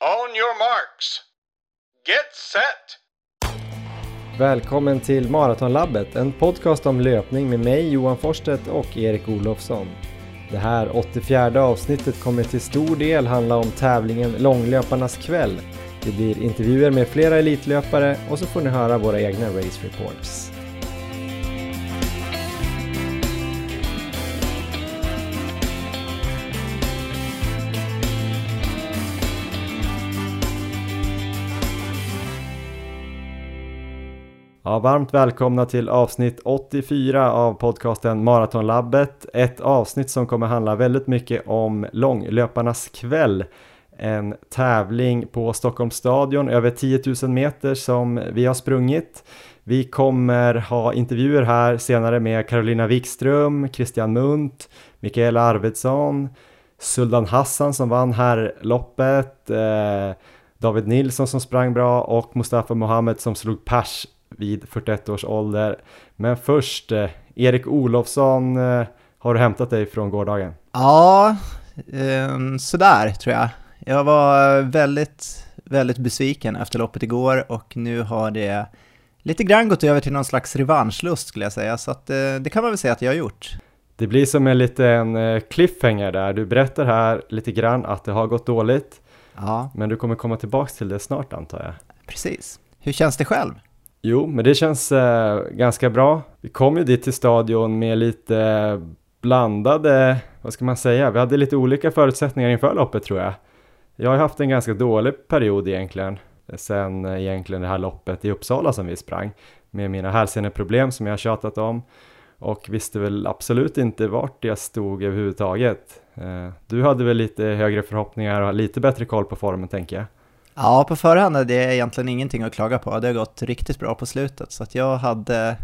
On your marks. Get set! Välkommen till Maratonlabbet, en podcast om löpning med mig Johan Forsstedt och Erik Olofsson. Det här 84 avsnittet kommer till stor del handla om tävlingen Långlöparnas kväll. Det blir intervjuer med flera elitlöpare och så får ni höra våra egna race reports. Ja, varmt välkomna till avsnitt 84 av podcasten Maratonlabbet. Ett avsnitt som kommer handla väldigt mycket om långlöparnas kväll. En tävling på Stockholms stadion över 10 000 meter som vi har sprungit. Vi kommer ha intervjuer här senare med Carolina Wikström, Christian Munt, Mikaela Arvidsson, Suldan Hassan som vann här loppet, eh, David Nilsson som sprang bra och Mustafa Mohamed som slog pers vid 41 års ålder. Men först, eh, Erik Olofsson, eh, har du hämtat dig från gårdagen? Ja, eh, sådär tror jag. Jag var väldigt, väldigt besviken efter loppet igår och nu har det lite grann gått över till någon slags revanschlust skulle jag säga, så att, eh, det kan man väl säga att jag har gjort. Det blir som en liten eh, cliffhanger där. Du berättar här lite grann att det har gått dåligt, Ja, men du kommer komma tillbaks till det snart antar jag. precis. Hur känns det själv? Jo, men det känns eh, ganska bra. Vi kom ju dit till stadion med lite blandade, vad ska man säga, vi hade lite olika förutsättningar inför loppet tror jag. Jag har ju haft en ganska dålig period egentligen, eh, sen eh, egentligen det här loppet i Uppsala som vi sprang, med mina hälseneproblem som jag har tjatat om och visste väl absolut inte vart jag stod överhuvudtaget. Eh, du hade väl lite högre förhoppningar och lite bättre koll på formen tänker jag. Ja, på förhand hade jag egentligen ingenting att klaga på. Det har gått riktigt bra på slutet, så att jag hade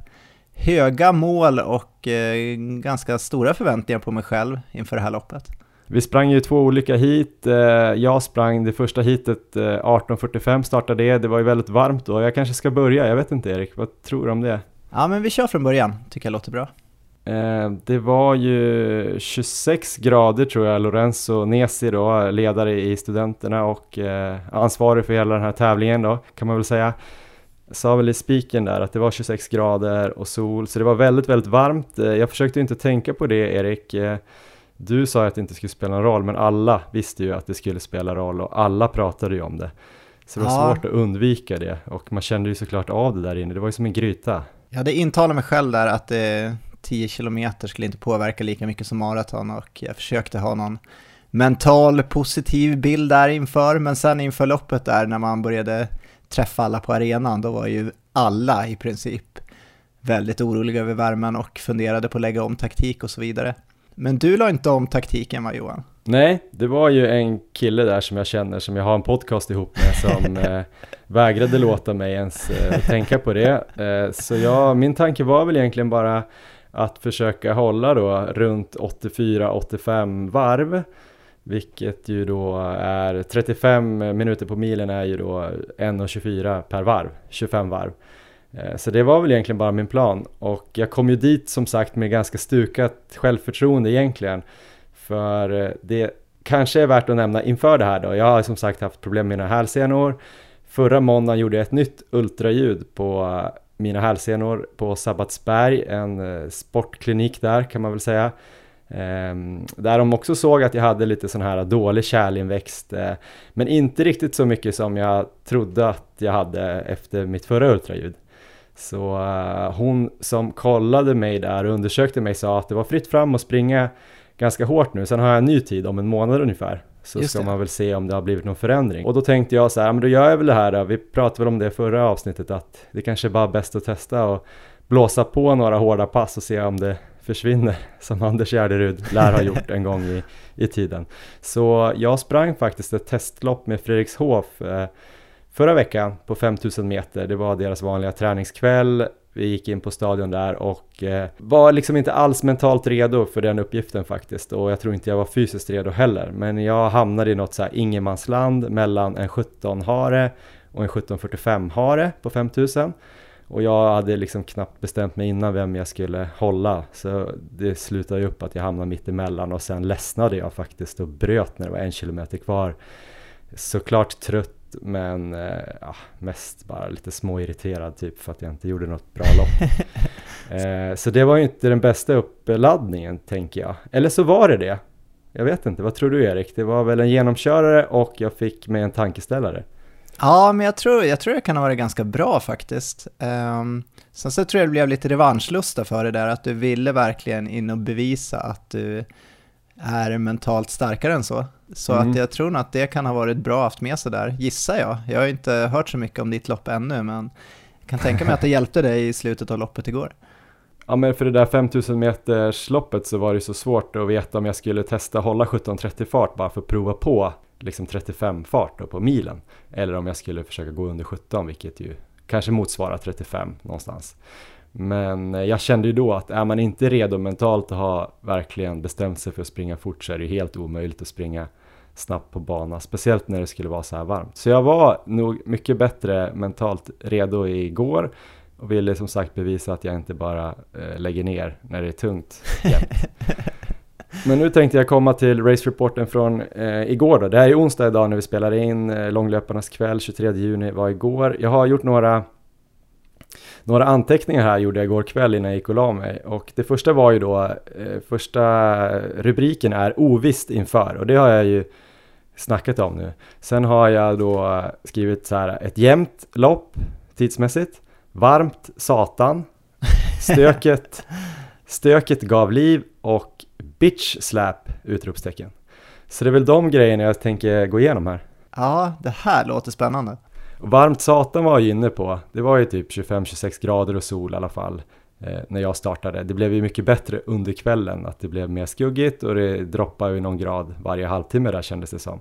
höga mål och eh, ganska stora förväntningar på mig själv inför det här loppet. Vi sprang ju två olika hit. Eh, Jag sprang det första hitet eh, 18.45 startade det. Det var ju väldigt varmt då. Jag kanske ska börja. Jag vet inte Erik, vad tror du om det? Ja, men vi kör från början, tycker jag låter bra. Eh, Det var ju 26 grader tror jag. Lorenzo Nesi då, ledare i studenterna och eh, ansvarig för hela den här tävlingen då, kan man väl säga. Sa väl i spiken där att det var 26 grader och sol, så det var väldigt, väldigt varmt. Eh, Jag försökte inte tänka på det Erik. Du sa att det inte skulle spela någon roll, men alla visste ju att det skulle spela roll och alla pratade ju om det. Så det var Ja. svårt att undvika det och man kände ju såklart av det där inne. Det var ju som en gryta. Jag hade intalat mig själv där att eh, 10 kilometer skulle inte påverka lika mycket som maraton och jag försökte ha någon mental positiv bild där inför, men sen inför loppet där när man började träffa alla på arenan, då var ju alla i princip väldigt oroliga över värmen och funderade på att lägga om taktik och så vidare. Men du la inte om taktiken va Johan? Nej, det var ju en kille där som jag känner som jag har en podcast ihop med som eh, vägrade låta mig ens eh, tänka på det. Eh, så jag, min tanke var väl egentligen bara att försöka hålla då runt 84-85 varv. Vilket ju då är 35 minuter på milen är ju då 1.24 per varv, 25 varv. Eh, så det var väl egentligen bara min plan och jag kom ju dit som sagt med ganska stukat självförtroende egentligen. För eh, det kanske är värt att nämna inför det här då. Jag har som sagt haft problem med mina hälsenor. Förra måndagen gjorde jag ett nytt ultraljud på eh, mina hälsenor på Sabbatsberg, en eh, sportklinik där kan man väl säga. Ehm, där de också såg att jag hade lite sån här dålig kärlinväxt, eh, men inte riktigt så mycket som jag trodde att jag hade efter mitt förra ultraljud. Så eh, hon som kollade mig där och undersökte mig sa att det var fritt fram att springa ganska hårt nu. Sen har jag en ny tid om en månad ungefär. Så Just ska det. man väl se om det har blivit någon förändring. Och då tänkte jag så här, men då gör jag väl det här. Vi pratade väl om det förra avsnittet att det kanske är bara bäst att testa och blåsa på några hårda pass och se om det försvinner som Anders Gärderud lär ha gjort en gång i, i tiden. Så jag sprang faktiskt ett testlopp med Fredrikshof eh, förra veckan på 5000 meter. Det var deras vanliga träningskväll. Vi gick in på stadion där och eh, var liksom inte alls mentalt redo för den uppgiften faktiskt. Och jag tror inte jag var fysiskt redo heller. Men jag hamnade i något så här ingenmansland mellan en 17 hare och en 1745 hare på 5000 och jag hade liksom knappt bestämt mig innan vem jag skulle hålla. Så det slutade ju upp att jag hamnade mitt emellan och sen ledsnade jag faktiskt och bröt när det var en kilometer kvar. Såklart trött men eh, ja, mest bara lite småirriterad typ för att jag inte gjorde något bra lopp. eh, så det var ju inte den bästa uppladdningen tänker jag. Eller så var det det. Jag vet inte, vad tror du Erik? Det var väl en genomkörare och jag fick med en tankeställare. Ja, men jag tror, jag tror det kan ha varit ganska bra faktiskt. Um, sen så tror jag det blev lite revanschlusta för det där, att du ville verkligen in och bevisa att du är mentalt starkare än så. Så mm. att jag tror nog att det kan ha varit bra haft med sig där, gissar jag. Jag har inte hört så mycket om ditt lopp ännu, men jag kan tänka mig att det hjälpte dig i slutet av loppet igår. Ja men för det där 5000 meters loppet så var det så svårt att veta om jag skulle testa hålla 17.30 fart bara för att prova på liksom 35 fart då på milen. Eller om jag skulle försöka gå under 17 vilket ju kanske motsvarar 35 någonstans. Men jag kände ju då att är man inte redo mentalt att ha verkligen bestämt sig för att springa fort så är det helt omöjligt att springa snabbt på bana, speciellt när det skulle vara så här varmt. Så jag var nog mycket bättre mentalt redo igår och ville som sagt bevisa att jag inte bara eh, lägger ner när det är tungt Men nu tänkte jag komma till race-reporten från eh, igår då. Det här är onsdag idag när vi spelar in, eh, långlöparnas kväll 23 juni var igår. Jag har gjort några några anteckningar här gjorde jag igår kväll innan jag gick och la mig och det första var ju då, eh, första rubriken är ovisst inför och det har jag ju snackat om nu. Sen har jag då skrivit så här ett jämnt lopp tidsmässigt, varmt satan, stöket, stöket gav liv och bitch slap utropstecken. Så det är väl de grejerna jag tänker gå igenom här. Ja, det här låter spännande. Varmt satan var jag inne på. Det var ju typ 25-26 grader och sol i alla fall Eh, när jag startade. Det blev ju mycket bättre under kvällen, att det blev mer skuggigt och det droppade ju någon grad varje halvtimme där kändes det som.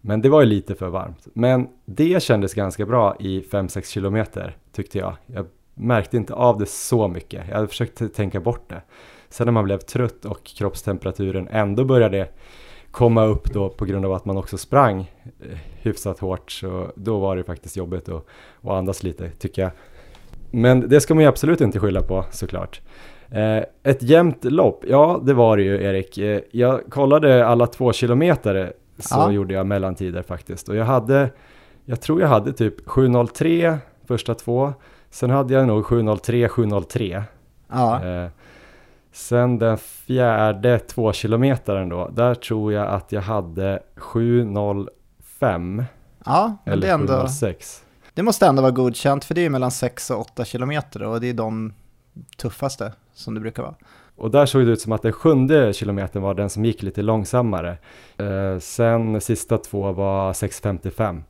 Men det var ju lite för varmt. Men det kändes ganska bra i 5-6 kilometer tyckte jag. Jag märkte inte av det så mycket. Jag hade försökt tänka bort det. Sen när man blev trött och kroppstemperaturen ändå började komma upp då på grund av att man också sprang eh, hyfsat hårt så då var det faktiskt jobbigt att, att andas lite tycker jag. Men det ska man ju absolut inte skylla på såklart. Eh, ett jämnt lopp, ja det var det ju Erik. Eh, jag kollade alla två kilometer så ja. gjorde jag mellantider faktiskt och jag hade, jag tror jag hade typ 7.03 första två, sen hade jag nog 7.03, 7.03. Ja. Eh, Sen den fjärde två kilometern då, där tror jag att jag hade 7.05. Ja, eller det är ändå... 7.06. Det måste ändå vara godkänt, för det är mellan 6 och 8 kilometer och det är de tuffaste som det brukar vara. Och där såg det ut som att den sjunde kilometern var den som gick lite långsammare. Eh, sen sista två var 6.55.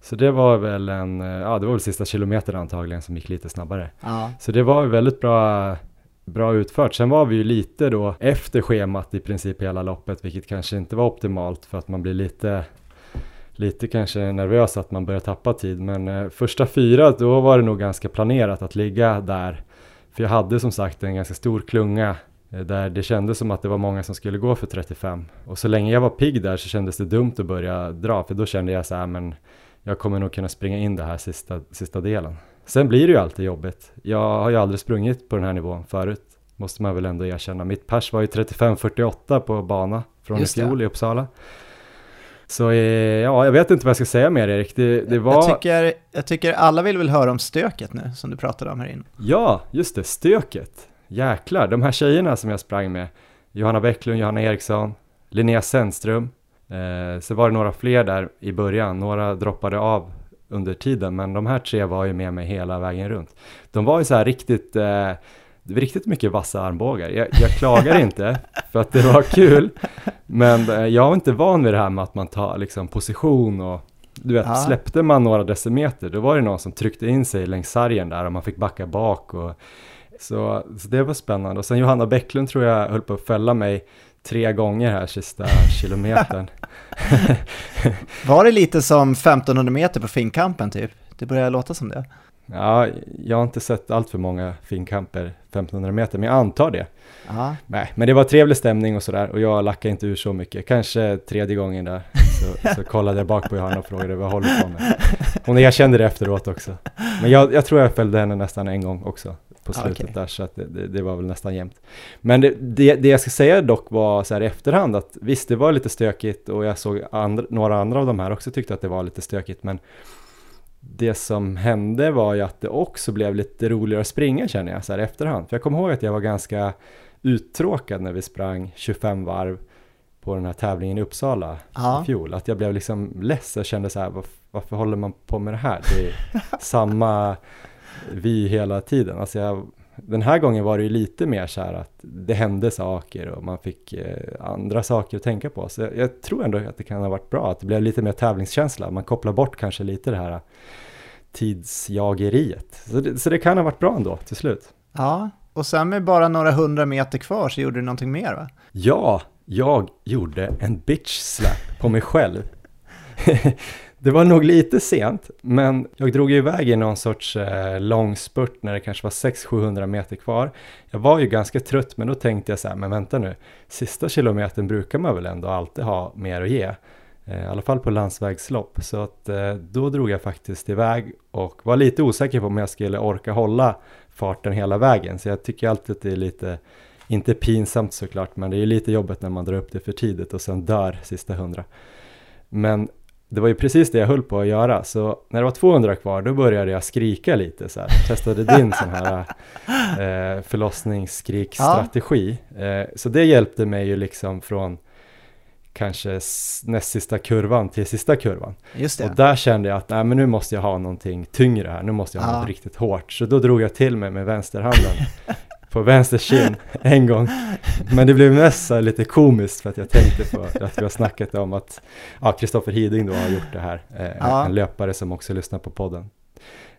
Så det var väl en, eh, ja det var väl sista kilometern antagligen som gick lite snabbare. Ja. Så det var väldigt bra bra utfört. Sen var vi ju lite då efter schemat i princip hela loppet, vilket kanske inte var optimalt för att man blir lite lite kanske nervös att man börjar tappa tid men eh, första fyra då var det nog ganska planerat att ligga där för jag hade som sagt en ganska stor klunga eh, där det kändes som att det var många som skulle gå för 35 och så länge jag var pigg där så kändes det dumt att börja dra för då kände jag så här men jag kommer nog kunna springa in det här sista, sista delen. Sen blir det ju alltid jobbigt. Jag har ju aldrig sprungit på den här nivån förut, måste man väl ändå erkänna. Mitt pers var ju 35-48 på bana från i fjol i Uppsala. Så eh, ja, jag vet inte vad jag ska säga mer Erik. Det, det var... jag, tycker, jag tycker alla vill väl höra om stöket nu, som du pratade om här inne. Ja, just det, stöket. Jäklar, de här tjejerna som jag sprang med. Johanna Bäcklund, Johanna Eriksson, Linnea Sennström. Eh, så var det några fler där i början, några droppade av under tiden, men de här tre var ju med mig hela vägen runt. De var ju så här riktigt, eh, riktigt mycket vassa armbågar. Jag, jag klagar inte för att det var kul, men eh, jag var inte van vid det här med att man tar liksom position och du vet, ja. släppte man några decimeter, då var det någon som tryckte in sig längs sargen där och man fick backa bak och så, så det var spännande. Och sen Johanna Bäcklund tror jag höll på att fälla mig tre gånger här sista kilometern. Var det lite som 1500 meter på finkampen typ? Det börjar låta som det. Ja, jag har inte sett allt för många finkamper 1500 meter, men jag antar det. Aha. Nej, men det var trevlig stämning och sådär och jag lackade inte ur så mycket. Kanske tredje gången där så, så kollade jag bak på Johanna och frågade vad jag håller på med. Hon erkände det efteråt också. Men jag, jag tror jag följde henne nästan en gång också på Ah, slutet okej. där så att det, det, det var väl nästan jämnt. Men det, det, det jag ska säga dock var så här i efterhand att visst det var lite stökigt och jag såg andra, några andra av de här också tyckte att det var lite stökigt men det som hände var ju att det också blev lite roligare att springa känner jag så här efterhand. För jag kommer ihåg att jag var ganska uttråkad när vi sprang 25 varv på den här tävlingen i Uppsala Ja. i fjol. Att jag blev liksom less och kände så här, varför, varför håller man på med det här? Det är samma vi hela tiden. Alltså jag, den här gången var det ju lite mer så här att det hände saker och man fick eh, andra saker att tänka på. Så jag, jag tror ändå att det kan ha varit bra, att det blev lite mer tävlingskänsla. Man kopplar bort kanske lite det här tidsjageriet. Så det, så det kan ha varit bra ändå till slut. Ja, och sen med bara några hundra meter kvar så gjorde du någonting mer va? Ja, jag gjorde en bitch slap på mig själv. det var nog lite sent, men jag drog ju iväg i någon sorts eh, långspurt när det kanske var 600-700 meter kvar. Jag var ju ganska trött, men då tänkte jag så här, men vänta nu, sista kilometern brukar man väl ändå alltid ha mer att ge. Eh, I alla fall på landsvägslopp, så att eh, då drog jag faktiskt iväg och var lite osäker på om jag skulle orka hålla farten hela vägen. Så jag tycker alltid att det är lite inte pinsamt såklart, men det är ju lite jobbigt när man drar upp det för tidigt och sen dör sista hundra. Men det var ju precis det jag höll på att göra, så när det var 200 kvar då började jag skrika lite så här. Testade din sån här eh, förlossningsskrikstrategi. Eh, så det hjälpte mig ju liksom från kanske näst sista kurvan till sista kurvan. Just det. Och där kände jag att nej, men nu måste jag ha någonting tyngre här, nu måste jag ha Ja. något riktigt hårt. Så då drog jag till mig med vänsterhanden på vänster kind en gång. Men det blev mest lite komiskt för att jag tänkte på att vi har snackat om att ja, Kristoffer Hiding då har gjort det här, eh, Ja. en löpare som också lyssnar på podden.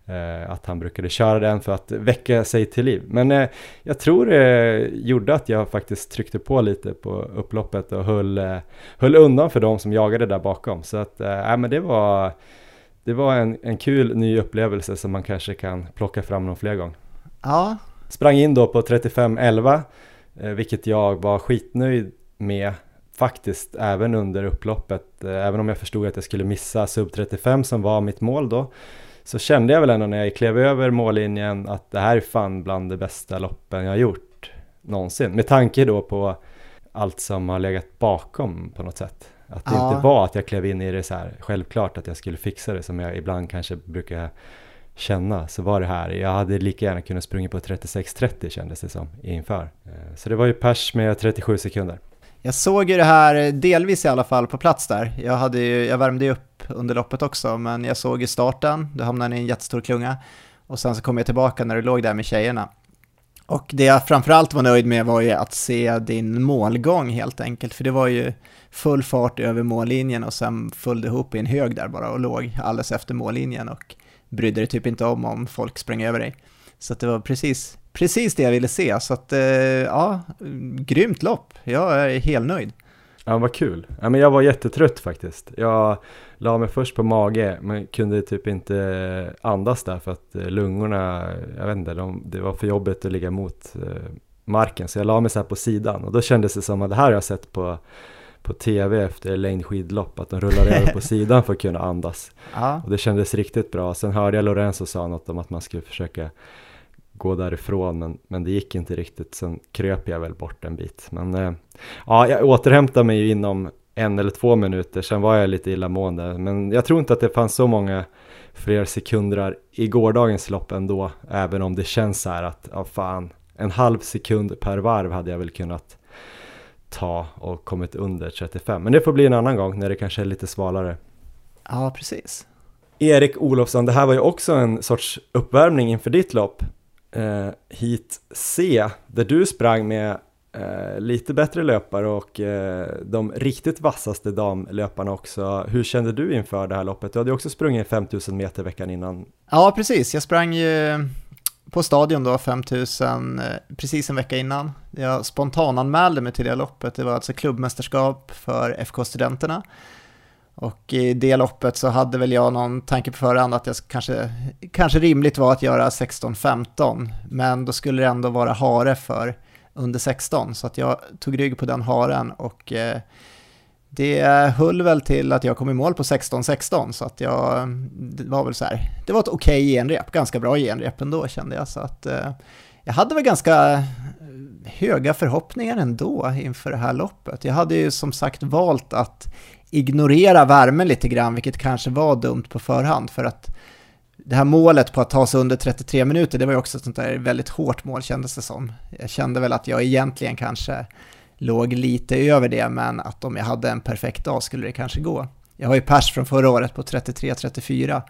Eh, att han brukade köra den för att väcka sig till liv. Men eh, jag tror det gjorde att jag faktiskt tryckte på lite på upploppet och höll, eh, höll undan för de som jagade där bakom. Så att, eh, men det var, det var en, en kul ny upplevelse som man kanske kan plocka fram någon fler gång. Ja, Sprang in då på 35.11, eh, vilket jag var skitnöjd med faktiskt även under upploppet. Eh, även om jag förstod att jag skulle missa sub 35 som var mitt mål då. Så kände jag väl ändå när jag klev över mållinjen att det här är fan bland de bästa loppen jag gjort någonsin. Med tanke då på allt som har legat bakom på något sätt. Att det Ja. inte var att jag klev in i det så här självklart att jag skulle fixa det som jag ibland kanske brukar känna så var det här, jag hade lika gärna kunnat springa på 36.30 kändes det som inför. Eh, så det var ju pers med 37 sekunder. jag såg ju det här eh, delvis i alla fall på plats där. Jag, hade ju, jag värmde ju upp under loppet också, men jag såg ju starten, du hamnade i en jättestor klunga. Och sen så kom jag tillbaka när du låg där med tjejerna. Och det jag framförallt var nöjd med var ju att se din målgång helt enkelt, för det var ju full fart över mållinjen och sen föll du ihop i en hög där bara och låg alldeles efter mållinjen och brydde dig typ inte om om folk sprang över dig. Så att det var precis, precis det jag ville se, så att eh, ja, grymt lopp. Jag är helt nöjd. Ja, vad kul. Ja, men jag var jättetrött faktiskt. Jag la mig först på mage, men kunde typ inte andas där för att eh, lungorna, jag vet inte, de, det var för jobbigt att ligga mot eh, marken. Så jag la mig så här på sidan och då kändes det som att det här har jag sett på, på tv efter längdskidlopp, att de rullar över på sidan för att kunna andas. Ja, Och det kändes riktigt bra. Sen hörde jag Lorenzo sa något om att man skulle försöka gå därifrån, men, men det gick inte riktigt. Sen kröp jag väl bort en bit. Men eh, ja, jag återhämtade mig ju inom en eller två minuter, sen var jag lite illamående. Men jag tror inte att det fanns så många fler sekunder i gårdagens lopp ändå, även om det känns så här att, ja fan, en halv sekund per varv hade jag väl kunnat ta och kommit under 35. Men det får bli en annan gång när det kanske är lite svalare. ja precis. Erik Olofsson, det här var ju också en sorts uppvärmning inför ditt lopp. Eh, hit C, där du sprang med eh, lite bättre löpare och eh, de riktigt vassaste damlöparna också. Hur kände du inför det här loppet? Du hade ju också sprungit 5000 meter veckan innan. Ja, precis. Jag sprang ju på stadion då, 5000, eh, precis en vecka innan. Jag spontananmälde mig till det loppet. Det var alltså klubbmästerskap för FK-studenterna. Och i det loppet så hade väl jag någon tanke på förhand att jag kanske, kanske rimligt var att göra 16-15, men då skulle det ändå vara hare för under 16, så att jag tog rygg på den haren och eh, det höll väl till att jag kom i mål på 16-16, så att jag, det var väl så här, det var ett okej genrep, ganska bra genrep ändå kände jag, så att eh, jag hade väl ganska eh, höga förhoppningar ändå inför det här loppet. Jag hade ju som sagt valt att ignorera värmen lite grann, vilket kanske var dumt på förhand, för att det här målet på att ta sig under 33 minuter, det var ju också ett sånt där väldigt hårt mål kändes det som. Jag kände väl att jag egentligen kanske låg lite över det, men att om jag hade en perfekt dag skulle det kanske gå. Jag har ju pers från förra året på 33-34,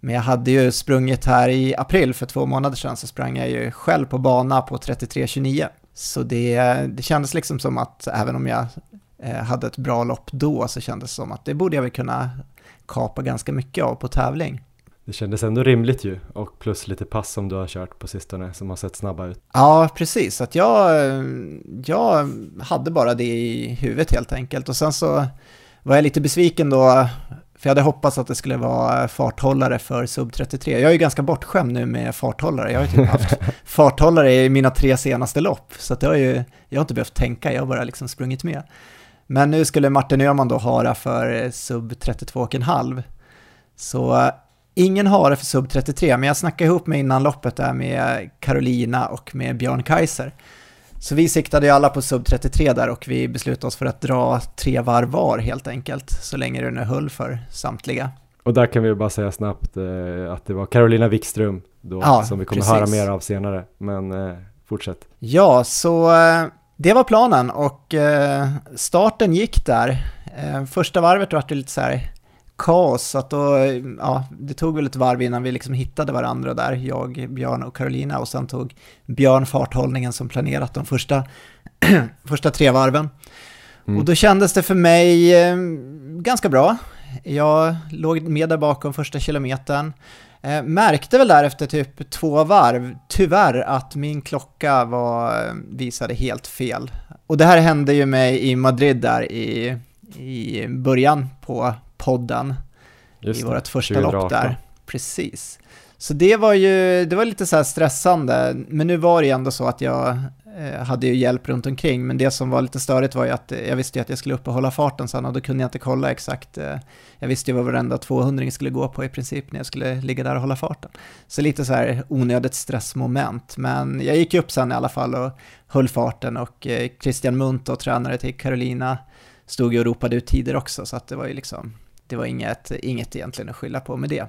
men jag hade ju sprungit här i april för två månader sedan, så sprang jag ju själv på bana på 33-29. Så det, det kändes liksom som att även om jag eh, hade ett bra lopp då så kändes det som att det borde jag väl kunna kapa ganska mycket av på tävling. Det kändes ändå rimligt ju och plus lite pass som du har kört på sistone som har sett snabba ut. Ja, precis. Att jag, jag hade bara det i huvudet helt enkelt och sen så var jag lite besviken då för jag hade hoppats att det skulle vara farthållare för sub 33. Jag är ju ganska bortskämd nu med farthållare. Jag har ju typ haft farthållare i mina tre senaste lopp. Så att jag, har ju, jag har inte behövt tänka, jag har bara liksom sprungit med. Men nu skulle Martin Öhman då hara för sub 32,5. Så ingen hare för sub 33, men jag snackade ihop mig innan loppet där med Carolina och med Björn Kaiser. Så vi siktade ju alla på sub 33 där och vi beslutade oss för att dra tre varv var helt enkelt, så länge det nu höll för samtliga. Och där kan vi bara säga snabbt eh, att det var Carolina Wikström då, ja, som vi kommer precis. höra mer av senare, men eh, fortsätt. Ja, så eh, det var planen och eh, starten gick där. Eh, första varvet var det lite så här kaos, så att då, ja, det tog väl ett varv innan vi liksom hittade varandra där, jag, Björn och Carolina, och sen tog Björn farthållningen som planerat de första, första tre varven. Mm. Och då kändes det för mig eh, ganska bra. Jag låg med där bakom första kilometern. Eh, märkte väl där efter typ två varv, tyvärr, att min klocka var, visade helt fel. Och det här hände ju mig i Madrid där i, i början på podden Just i vårt första 2018. lopp där. Precis. Så det var ju, det var lite så stressande, men nu var det ju ändå så att jag eh, hade ju hjälp runt omkring, men det som var lite störigt var ju att jag visste ju att jag skulle uppehålla farten sen och då kunde jag inte kolla exakt. Eh, jag visste ju vad varenda 200 skulle gå på i princip när jag skulle ligga där och hålla farten. Så lite så här onödigt stressmoment, men jag gick upp sen i alla fall och höll farten och eh, Christian Munt och tränare till Carolina stod ju och ropade ut tider också, så att det var ju liksom det var inget, inget egentligen att skylla på med det.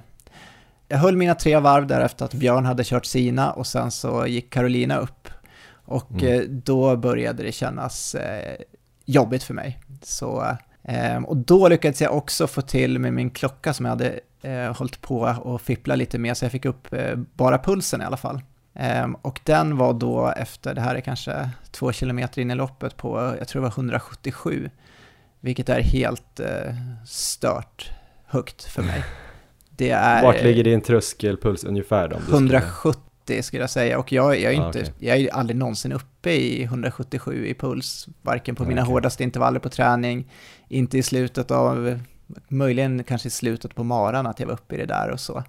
Jag höll mina tre varv därefter att Björn hade kört sina och sen så gick Carolina upp. Och mm. Eh, då började det kännas eh, jobbigt för mig. Så, eh, och då lyckades jag också få till med min klocka som jag hade eh, hållit på och fippla lite med, så jag fick upp eh, bara pulsen i alla fall. Eh, och den var då efter, det här är kanske två kilometer in i loppet på, jag tror det var 177. Vilket är helt eh, stört högt för mig. Det är... Vart ligger din tröskelpuls ungefär då? 170 skulle jag säga och jag, jag, är ah, inte, okay. jag är aldrig någonsin uppe i 177 i puls, varken på mina okay. hårdaste intervaller på träning, inte i slutet av, möjligen kanske i slutet på maran att jag var uppe i det där och så.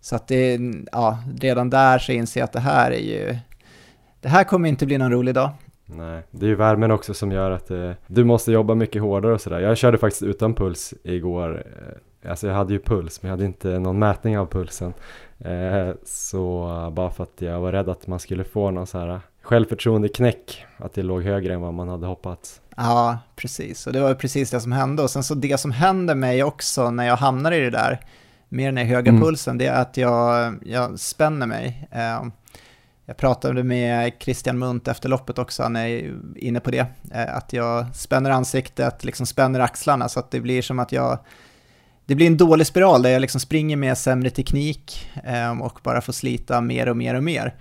Så att det, ja, redan där så inser jag att det här är ju, det här kommer inte bli någon rolig dag. Nej, det är ju värmen också som gör att eh, du måste jobba mycket hårdare och sådär. Jag körde faktiskt utan puls igår. Eh, alltså jag hade ju puls, men jag hade inte någon mätning av pulsen. Eh, så bara för att jag var rädd att man skulle få någon så här självförtroende knäck, att det låg högre än vad man hade hoppats. Ja, precis. Och det var precis det som hände. Och sen så det som hände mig också när jag hamnar i det där, mer än i höga mm. pulsen, det är att jag, jag spänner mig. Eh, jag pratade med Christian Munt efter loppet också, han är inne på det, eh, att jag spänner ansiktet, liksom spänner axlarna så att det blir som att jag det blir en dålig spiral där jag liksom springer med sämre teknik eh, och bara får slita mer och mer och mer.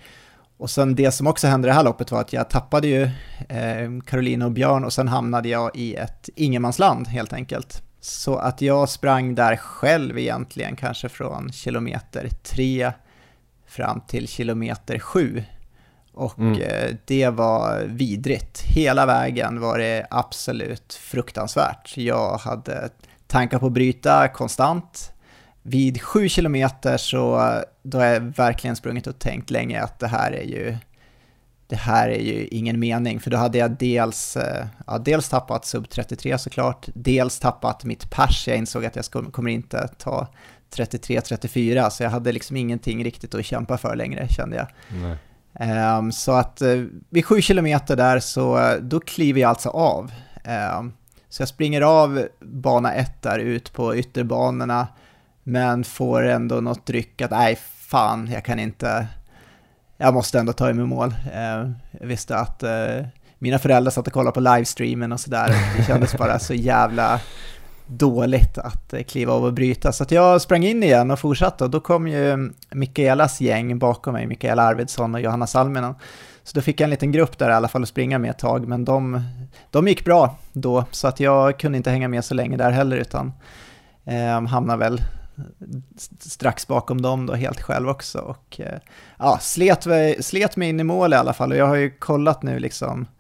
Och sen det som också hände det här loppet var att jag tappade ju eh, Carolina och Björn och sen hamnade jag i ett ingenmansland helt enkelt. Så att jag sprang där själv egentligen, kanske från kilometer tre fram till kilometer sju. Och mm. Eh, det var vidrigt. Hela vägen var det absolut fruktansvärt. Jag hade tankar på att bryta konstant. Vid sju kilometer så då har jag verkligen sprungit och tänkt länge att det här är ju det här är ju ingen mening, för då hade jag dels, eh, ja, dels tappat sub 33 såklart, dels tappat mitt pers, jag insåg att jag kommer inte ta 33-34, så jag hade liksom ingenting riktigt att kämpa för längre kände jag. Um, så att uh, vid sju kilometer där så uh, då kliver jag alltså av. Um, så jag springer av bana ett där ut på ytterbanorna men får ändå något dryck att nej fan jag kan inte, jag måste ändå ta mig mål. Uh, jag visste att mina föräldrar satt och kollade på livestreamen och sådär. Det kändes bara så jävla dåligt att eh, kliva av och bryta. Så att jag sprang in igen och fortsatte och då kom ju Mikaelas gäng bakom mig, Mikaela Arvidsson och Johanna Salminen. Så då fick jag en liten grupp där i alla fall att springa med ett tag, men de, de gick bra då, så att jag kunde inte hänga med så länge där heller, utan eh, hamnade väl strax bakom dem då helt själv också. Och eh, ja, slet, slet mig in i mål i alla fall och jag har ju kollat nu liksom Eh,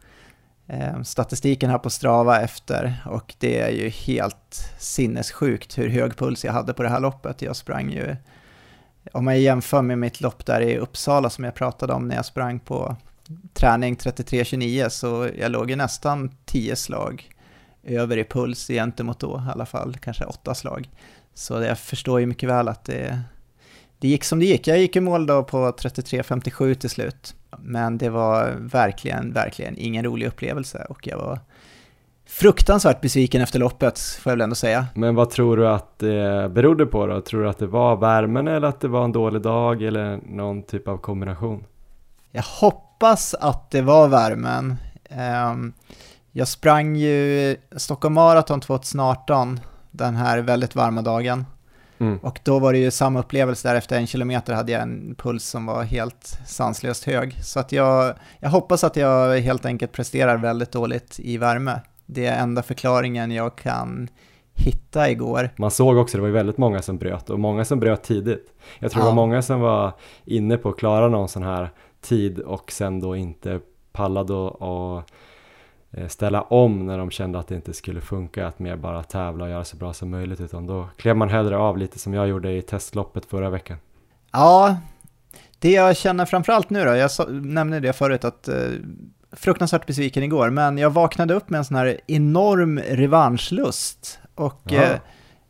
Ehm, statistiken här på Strava efter och det är ju helt sinnessjukt hur hög puls jag hade på det här loppet. Jag sprang ju, om man jämför med mitt lopp där i Uppsala som jag pratade om när jag sprang på träning 33-29 så jag låg ju nästan 10 slag över i puls gentemot då i alla fall, kanske 8 slag. Så jag förstår ju mycket väl att det, det gick som det gick. Jag gick i mål då på 33-57 till slut. Men det var verkligen, verkligen ingen rolig upplevelse och jag var fruktansvärt besviken efter loppet, får jag väl ändå säga. Men vad tror du att det berodde på då? Tror du att det var värmen eller att det var en dålig dag eller någon typ av kombination? Jag hoppas att det var värmen. Ehm, jag sprang ju Stockholm Marathon 2018, den här väldigt varma dagen. Mm. Och då var det ju samma upplevelse där, efter en kilometer hade jag en puls som var helt sanslöst hög. Så att jag, jag hoppas att jag helt enkelt presterar väldigt dåligt i värme. Det är enda förklaringen jag kan hitta igår. Man såg också, det var ju väldigt många som bröt och många som bröt tidigt. Jag tror ja. det var många som var inne på att klara någon sån här tid och sen då inte pallade och, och ställa om när de kände att det inte skulle funka, att mer bara tävla och göra så bra som möjligt, utan då klev man hellre av lite som jag gjorde i testloppet förra veckan. Ja, det jag känner framförallt nu då, jag nämnde det förut att eh, fruktansvärt besviken igår, men jag vaknade upp med en sån här enorm revanschlust och eh,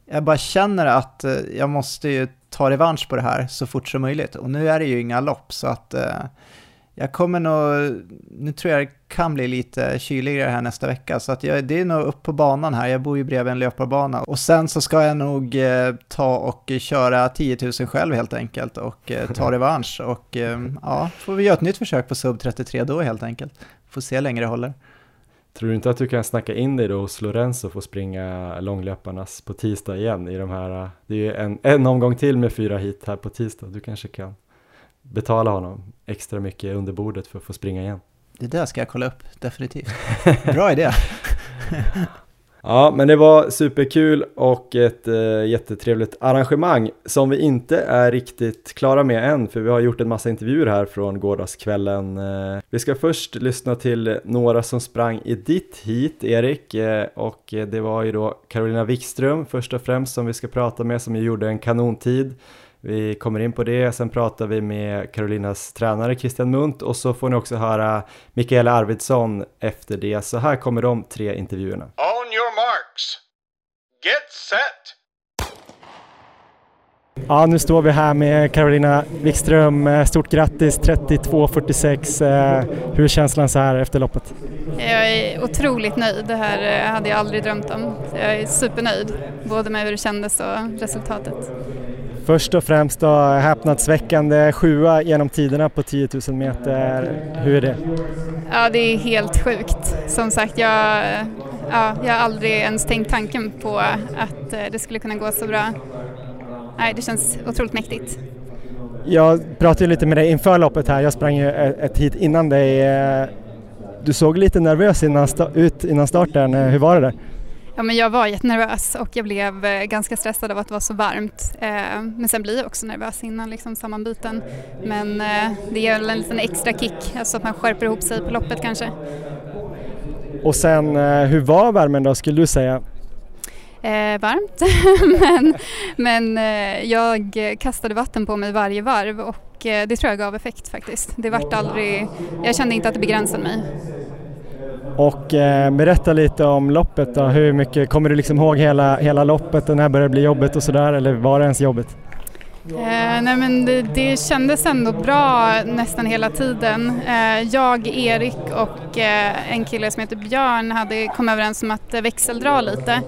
jag bara känner att eh, jag måste ju ta revansch på det här så fort som möjligt och nu är det ju inga lopp så att eh, jag kommer nog, nu tror jag kan bli lite kyligare här nästa vecka, så att jag, det är nog upp på banan här, jag bor ju bredvid en löparbana. Och sen så ska jag nog eh, ta och köra 10 000 själv helt enkelt och eh, ta revansch. Och eh, ja, får vi göra ett nytt försök på sub 33 då helt enkelt. Får se hur länge det håller. Tror du inte att du kan snacka in dig då hos Lorenzo och få springa långlöparnas på tisdag igen i de här, det är ju en, en omgång till med fyra hit här på tisdag, du kanske kan betala honom extra mycket under bordet för att få springa igen. Det där ska jag kolla upp, definitivt. Bra idé! ja, men det var superkul och ett äh, jättetrevligt arrangemang som vi inte är riktigt klara med än, för vi har gjort en massa intervjuer här från gårdagskvällen. Äh, vi ska först lyssna till några som sprang i ditt hit, Erik, äh, och det var ju då Carolina Wikström först och främst som vi ska prata med, som gjorde en kanontid. Vi kommer in på det, sen pratar vi med Carolinas tränare Christian Munt och så får ni också höra Mikaela Arvidsson efter det. Så här kommer de tre intervjuerna. On your marks. Get set. Ja, nu står vi här med Carolina Wikström. Stort grattis 32.46. Eh, hur är känslan så här efter loppet? Jag är otroligt nöjd. Det här eh, hade jag aldrig drömt om. Jag är supernöjd, både med hur det kändes och resultatet. Först och främst då häpnadsväckande sjua genom tiderna på 10 000 meter. Hur är det? Ja, det är helt sjukt. Som sagt, jag, ja, jag har aldrig ens tänkt tanken på att eh, det skulle kunna gå så bra. Nej, det känns otroligt mäktigt. Jag pratade ju lite med dig inför loppet här, jag sprang ju ett hit innan dig. Du såg lite nervös innan, ut innan starten, hur var det där? Ja, men jag var jättenervös och jag blev eh, ganska stressad av att det var så varmt. Eh, men sen blir jag också nervös innan liksom sammanbyten. Men eh, det ger en liten extra kick, alltså att man skärper ihop sig på loppet kanske. Och sen, hur var värmen då skulle du säga? Eh, varmt, men, men jag kastade vatten på mig varje varv och det tror jag gav effekt faktiskt. Det vart aldrig, jag kände inte att det begränsade mig. Och eh, berätta lite om loppet då. Hur mycket, kommer du liksom ihåg hela, hela loppet och när började det bli jobbigt och sådär eller var det ens jobbigt? Eh, nej men det, det kändes ändå bra nästan hela tiden. Eh, jag, Erik och eh, en kille som heter Björn hade kom överens om att eh, växeldra lite.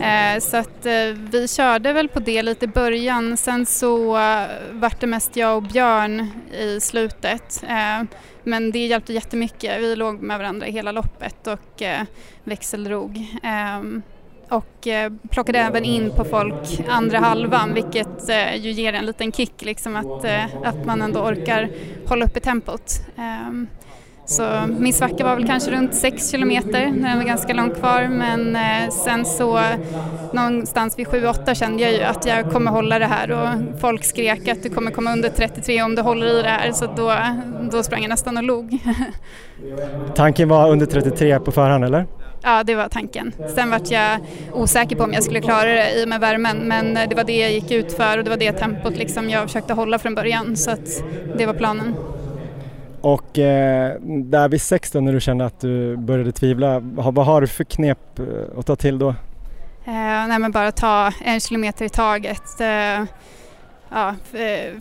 Eh, så att eh, vi körde väl på det lite i början. Sen så eh, vart det mest jag och Björn i slutet. Eh, men det hjälpte jättemycket. Vi låg med varandra hela loppet och eh, växeldrog. Ehm, och eh, plockade även in på folk andra halvan vilket eh, ju ger en liten kick liksom att, eh, att man ändå orkar hålla uppe tempot. Ehm, så min svacka var väl kanske runt 6 kilometer när den var ganska långt kvar men sen så någonstans vid 7-8 kände jag ju att jag kommer hålla det här och folk skrek att du kommer komma under 33 om du håller i det här så då, då sprang jag nästan och log. Tanken var under 33 på förhand eller? Ja, det var tanken. Sen vart jag osäker på om jag skulle klara det i och med värmen men det var det jag gick ut för och det var det tempot liksom jag försökte hålla från början så att det var planen. Och eh, där vid 16 när du kände att du började tvivla, vad har du för knep eh, att ta till då? Eh, nej men bara ta en kilometer i taget. Eh, ja,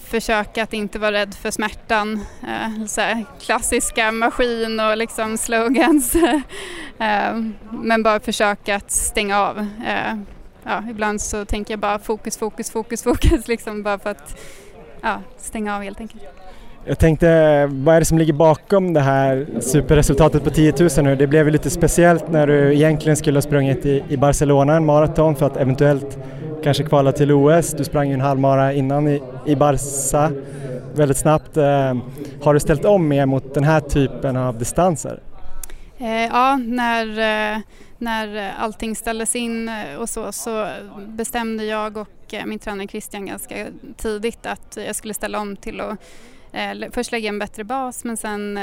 försöka att inte vara rädd för smärtan. Eh, så här, klassiska maskin och liksom slogans. Eh, men bara försöka att stänga av. Eh, ja, ibland så tänker jag bara fokus, fokus, fokus, fokus liksom bara för att ja, stänga av helt enkelt. Jag tänkte, vad är det som ligger bakom det här superresultatet på 10 000 nu? Det blev ju lite speciellt när du egentligen skulle ha sprungit i, i Barcelona en maraton för att eventuellt kanske kvala till OS. Du sprang ju en halvmara innan i, i Barca väldigt snabbt. Eh, har du ställt om mer mot den här typen av distanser? Eh, ja, när, eh, när allting ställdes in eh, och så, så bestämde jag och eh, min tränare Christian ganska tidigt att jag skulle ställa om till att först lägga en bättre bas men sen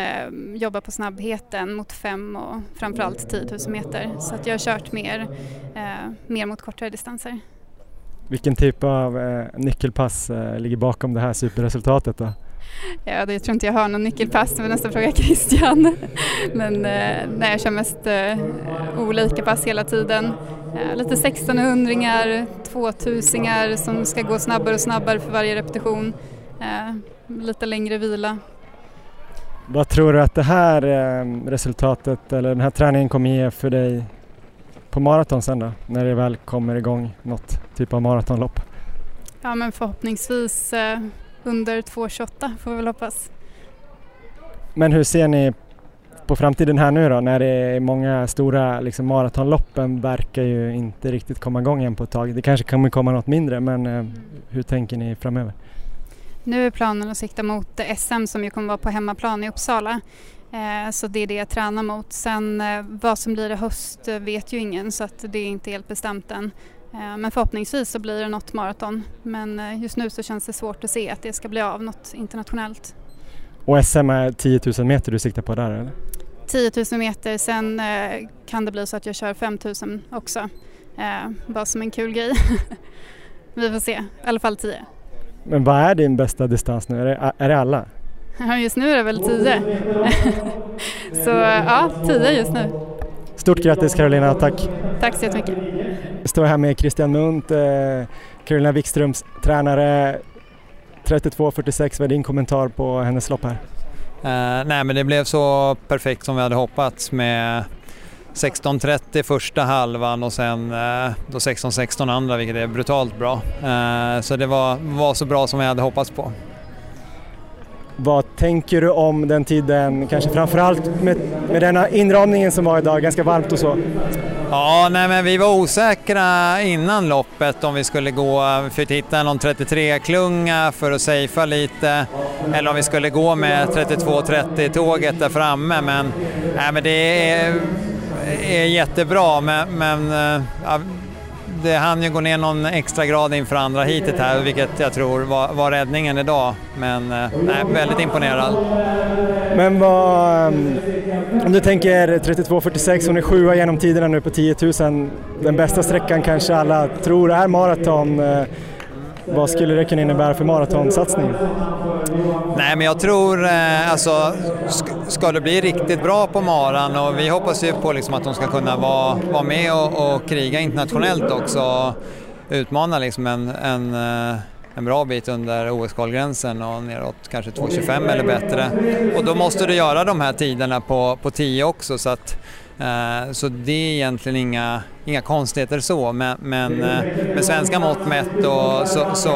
jobba på snabbheten mot fem och framförallt 10 000 meter. Så att jag har kört mer, mer mot kortare distanser. Vilken typ av eh, nyckelpass eh, ligger bakom det här superresultatet då? Ja, det, jag tror inte jag har någon nyckelpass, det var nästan fråga Christian. Men eh, nej, jag kör mest eh, olika pass hela tiden. Eh, lite 1600-ringar, 2000 som ska gå snabbare och snabbare för varje repetition. Lite längre vila. Vad tror du att det här eh, resultatet eller den här träningen kommer ge för dig på maraton sen då, när det väl kommer igång något typ av maratonlopp? Ja men förhoppningsvis eh, under 2.28 får vi väl hoppas. Men hur ser ni på framtiden här nu då när det är många stora liksom, maratonloppen verkar ju inte riktigt komma igång än på ett tag. Det kanske kommer komma något mindre men eh, hur tänker ni framöver? Nu är planen att sikta mot SM som ju kommer vara på hemmaplan i Uppsala. Eh, så det är det jag tränar mot. Sen eh, vad som blir i höst eh, vet ju ingen så att det är inte helt bestämt än. Men förhoppningsvis så blir det något maraton. Men just nu så känns det svårt att se att det ska bli av något internationellt. Och SM är 10 000 meter du siktar på där eller? 10 000 meter, sen kan det bli så att jag kör 5 000 också. Bara som en kul grej. Vi får se, i alla fall 10. Men vad är din bästa distans nu? Är det, är det alla? Ja, just nu är det väl 10. så ja, 10 just nu. Stort grattis Carolina, tack. Tack så jättemycket. Jag står här med Christian Munt, eh, Carolina Wikströms tränare. 32.46, vad är din kommentar på hennes lopp här? Uh, nej men det blev så perfekt som vi hade hoppats med 16.30 första halvan och sen eh, då 16.16 andra vilket är brutalt bra. Eh, så det var, var så bra som vi hade hoppats på. Vad tänker du om den tiden, kanske framförallt med, med denna inramningen som var idag, ganska varmt och så? Ja, nej men vi var osäkra innan loppet om vi skulle gå, för att hitta någon 33-klunga för att safea lite, eller om vi skulle gå med 32-30-tåget där framme. Men, nej, men det är, är jättebra, men, men eh, ja, det hann ju gå ner någon extra grad inför andra hitet här, vilket jag tror var, var räddningen idag. Men eh, nej, väldigt imponerad. Men vad, eh, om du tänker 32.46, hon är sjua genom tiderna nu på 10 000. Den bästa sträckan kanske alla tror är maraton. Eh, vad skulle det kunna innebära för maratonsatsningen? Nej, men jag tror eh, alltså ska det bli riktigt bra på maran och vi hoppas ju på liksom att de ska kunna vara, vara med och, och kriga internationellt också och utmana liksom en, en, eh, en bra bit under OS-kvalgränsen och neråt kanske 2.25 eller bättre. Och då måste du göra de här tiderna på, på 10 också så att Eh, så det är egentligen inga, inga konstigheter så, men, men eh, med svenska mått mätt så, så,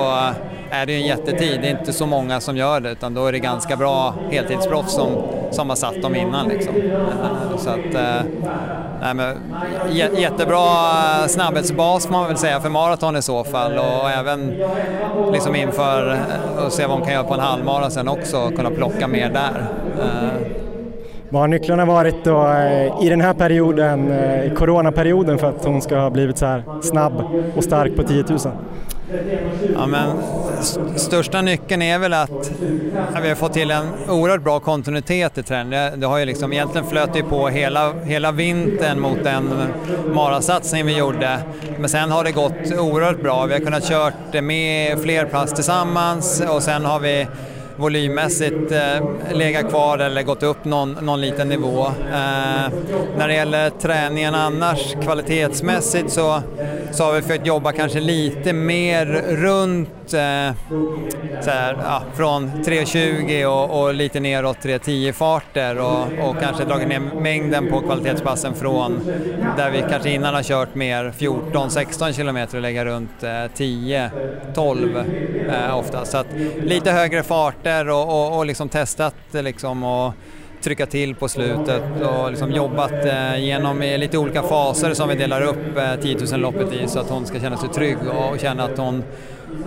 är det en jättetid. Det är inte så många som gör det utan då är det ganska bra heltidsproffs som, som har satt dem innan. Liksom. Eh, så att, nej, men, jättebra snabbhetsbas får man väl säga för maraton i så fall och även liksom inför att se vad man kan göra på en halvmara sen också, kunna plocka mer där. Vad har nycklarna varit då eh, i den här perioden, eh, i coronaperioden, för att hon ska ha blivit så här snabb och stark på 10 000? Ja, men största nyckeln är väl att ja, vi har fått till en oerhört bra kontinuitet i träningen. Det, det har ju liksom, egentligen flöt det på hela, hela vintern mot den marasatsning vi gjorde. Men sen har det gått oerhört bra. Vi har kunnat kört med fler pass tillsammans och sen har vi volymmässigt eh, legat kvar eller gått upp någon, någon liten nivå. Eh, när det gäller träningen annars kvalitetsmässigt så, så har vi försökt jobba kanske lite mer runt eh, så här, ja, från 3.20 och, och, lite neråt 3.10 farter och, och, kanske dragit ner mängden på kvalitetspassen från där vi kanske innan har kört mer 14-16 kilometer och lägga runt eh, 10-12 eh, ofta. Så att lite högre fart starter och, och, och liksom testat liksom och trycka till på slutet och liksom jobbat eh, genom lite olika faser som vi delar upp eh, 10 000-loppet i så att hon ska känna sig trygg och känna att hon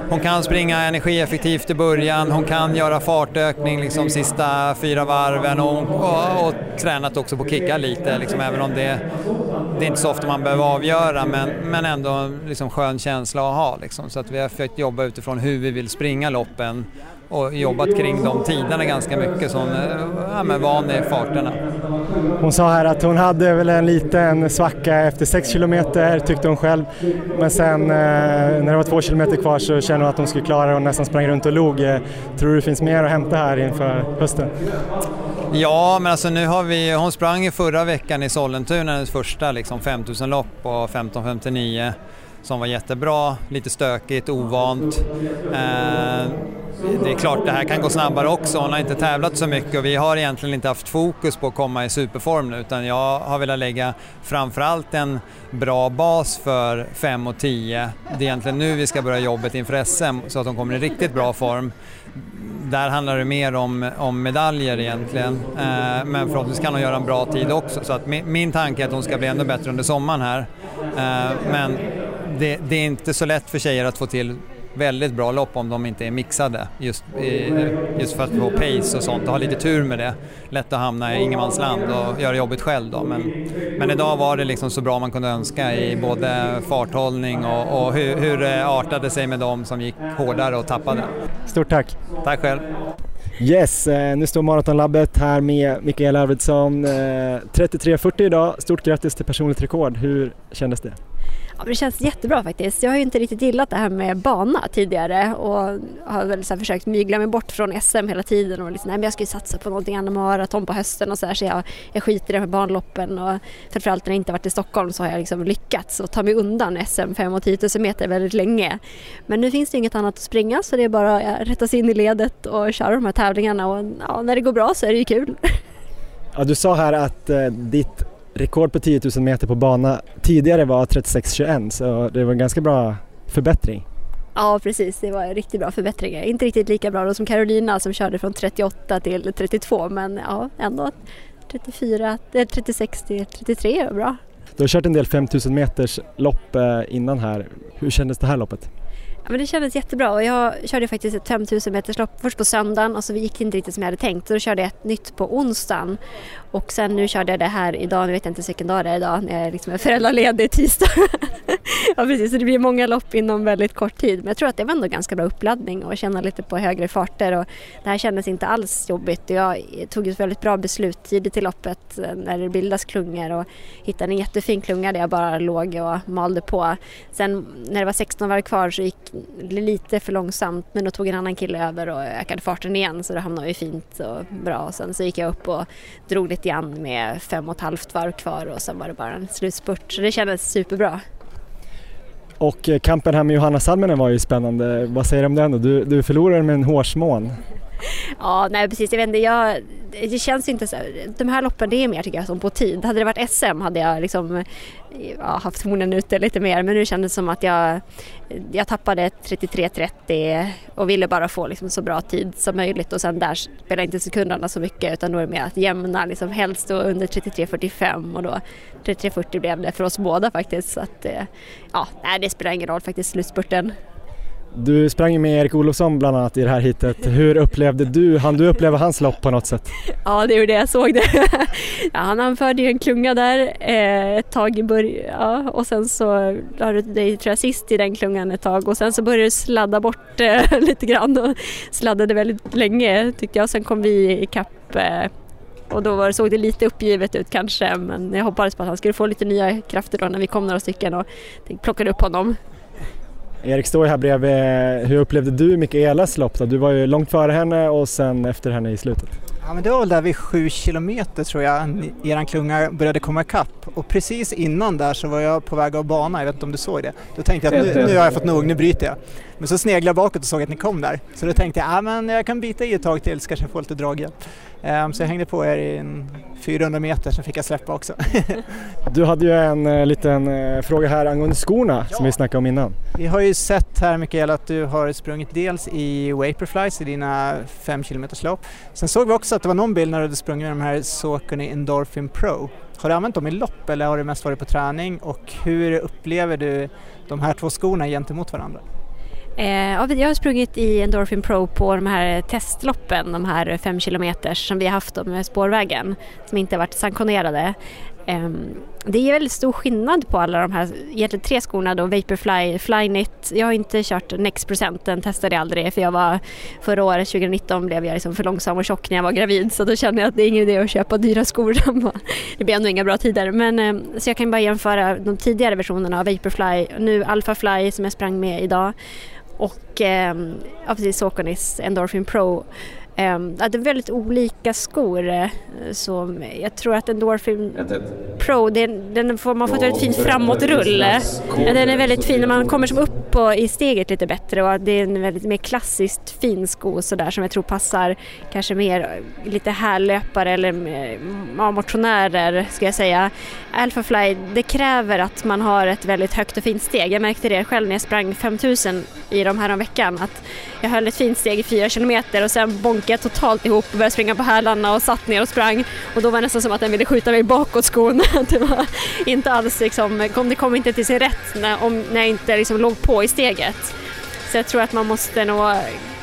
hon kan springa energieffektivt i början, hon kan göra fartökning liksom sista fyra varven och, och, och tränat också på kicka lite, liksom, även om det, det är inte så ofta man behöver avgöra men, men ändå liksom skön känsla att ha. Liksom. Så att vi har försökt jobba utifrån hur vi vill springa loppen och jobbat kring de tiderna ganska mycket så hon är ja, van i farterna. Hon sa här att hon hade väl en liten svacka efter 6 kilometer tyckte hon själv. Men sen eh, när det var 2 kilometer kvar så kände hon att hon skulle klara det och nästan sprang runt och log. Eh, tror du det finns mer att hämta här inför hösten? Ja, men alltså nu har vi, hon sprang ju förra veckan i Sollentuna, hennes första liksom 5000 lopp på 15.59 som var jättebra, lite stökigt, ovant. Eh, det är klart, det här kan gå snabbare också. Hon har inte tävlat så mycket och vi har egentligen inte haft fokus på att komma i superform nu utan jag har velat lägga framförallt en bra bas för 5 och 10. Det är egentligen nu vi ska börja jobbet inför SM så att hon kommer i riktigt bra form. Där handlar det mer om, om medaljer egentligen, eh, men förhoppningsvis kan hon göra en bra tid också. Så att min, min tanke är att hon ska bli ännu bättre under sommaren här. Eh, men det, det, är inte så lätt för tjejer att få till väldigt bra lopp om de inte är mixade just, just för att få pace och sånt och ha lite tur med det. Lätt att hamna i ingenmansland och göra jobbet själv då men, men idag var det liksom så bra man kunde önska i både farthållning och, och hur, hur det artade sig med dem som gick hårdare och tappade. Stort tack! Tack själv! Yes, eh, nu står Maratonlabbet här med Mikael Arvidsson. 33.40 eh, idag, stort grattis till personligt rekord. Hur kändes det? Ja, det känns jättebra faktiskt. Jag har ju inte riktigt gillat det här med bana tidigare och har väl så försökt mygla mig bort från SM hela tiden och liksom, nej men jag ska ju satsa på någonting annat maraton på hösten och så här så jag, jag skiter i det med banloppen och framförallt när jag inte varit i Stockholm så har jag liksom lyckats att ta mig undan SM 5 och 10 000 meter väldigt länge. Men nu finns det inget annat att springa så det är bara att rätta sig in i ledet och köra de här tävlingarna och ja, när det går bra så är det ju kul. Ja, du sa här att eh, ditt rekord på 10 000 meter på bana tidigare var 36.21 så det var en ganska bra förbättring. Ja precis, det var riktigt bra förbättringar. Inte riktigt lika bra som Carolina som körde från 38 till 32 men ja ändå 34, 36 till 33 är bra. Du har kört en del 5000 meters lopp eh, innan här. Hur kändes det här loppet? men det kändes jättebra och jag körde faktiskt ett 5000 meters lopp först på söndagen och så gick det inte riktigt som jag hade tänkt. Så då körde jag ett nytt på onsdagen och sen nu körde jag det här idag, nu vet jag inte vilken dag det är idag, när jag liksom är föräldraledig tisdag. ja precis, så det blir många lopp inom väldigt kort tid. Men jag tror att det var ändå ganska bra uppladdning och känna lite på högre farter och det här kändes inte alls jobbigt. Jag tog ett väldigt bra beslut tidigt i loppet när det bildas klungor och hittade en jättefin klunga där jag bara låg och malde på. Sen när det var 16 varv kvar så gick det lite för långsamt men då tog en annan kille över och ökade farten igen så då hamnade vi fint och bra. Och sen så gick jag upp och drog lite grann med fem och ett halvt varv kvar och sen var det bara en slutspurt så det kändes superbra. Och eh, kampen här med Johanna Salminen var ju spännande. Vad säger du om den då? Du, du förlorade med en hårsmån. Ja, nej precis. Jag vet inte, jag, det känns inte så. De här loppen, det är mer tycker jag som på tid. Hade det varit SM hade jag liksom ja, haft hornen ute lite mer. Men nu kändes det som att jag, jag tappade 33.30 och ville bara få liksom så bra tid som möjligt. Och sen där spelar inte sekunderna så mycket utan då är det mer att jämna, liksom helst då under 33.45 och då 33.40 blev det för oss båda faktiskt. Så att, eh, ja, nej, det spelar ingen roll faktiskt, slutspurten. Du sprang ju med Erik Olofsson bland annat i det här hitet. Hur upplevde du, han du uppleva hans lopp på något sätt? Ja, det gjorde jag, jag såg det. ja, han anförde ju en klunga där eh, ett tag i början ja, och sen så la du dig tror jag sist i den klungan ett tag och sen så började du sladda bort eh, lite grann och sladdade väldigt länge tyckte jag. Sen kom vi ikapp eh, och då var, såg det lite uppgivet ut kanske men jag hoppades på att han skulle få lite nya krafter då när vi kom några stycken och plockade upp honom. Erik står ju här bredvid. Hur upplevde du Mikaelas lopp då? Du var ju långt före henne och sen efter henne i slutet. Ja men det var väl där vid sju kilometer tror jag eran klunga började komma ikapp och precis innan där så var jag på väg av bana, jag vet inte om du såg det. Då tänkte jag att nu, nu har jag fått nog, nu bryter jag. Men så sneglade jag bakåt och såg att ni kom där. Så då tänkte jag, ja men jag kan bita i ett tag till så kanske jag får lite draghjälp. Um, så jag hängde på er i en 400 meter, sen fick jag släppa också. du hade ju en uh, liten uh, fråga här angående skorna ja. som vi snackade om innan. Vi har ju sett här Mikael att du har sprungit dels i Vaporflies i dina 5 km lopp. Sen såg vi också att det var någon bild när du hade sprungit med de här Saucony Endorphin Pro. Har du använt dem i lopp eller har du mest varit på träning och hur upplever du de här två skorna gentemot varandra? Eh, jag har sprungit i Endorphin Pro på de här testloppen, de här fem kilometers som vi har haft med spårvägen som inte varit sanktionerade. Ehm, det är väldigt stor skillnad på alla de här, egentligen tre skorna då, Vaporfly, Flyknit. Jag har inte kört Next Percent, den testade jag aldrig för jag var förra året, 2019, blev jag liksom för långsam och tjock när jag var gravid så då kände jag att det är ingen idé att köpa dyra skor. det blir ändå inga bra tider. Men, ehm, så jag kan bara jämföra de tidigare versionerna av Vaporfly, nu Alphafly som jag sprang med idag och eh, ja, precis Sauconys Endorphin Pro. Eh, det är väldigt olika skor. Eh, så jag tror att Endorphin Pro, den, den får, man får ett väldigt fint framåtrull. Den är väldigt fin när man kommer som upp på, i steget lite bättre och det är en väldigt mer klassiskt fin sko sådär som jag tror passar kanske mer lite härlöpare eller ja, motionärer ska jag säga. Alphafly, det kräver att man har ett väldigt högt och fint steg. Jag märkte det själv när jag sprang 5000 i de här om veckan att jag höll ett fint steg i 4 kilometer och sen bonkade jag totalt ihop och började springa på hälarna och satt ner och sprang och då var det nästan som att den ville skjuta mig bakåt skon. det var inte alls liksom, kom, det kom inte till sin rätt när, om, när jag inte liksom låg på i steget. Så jag tror att man måste nog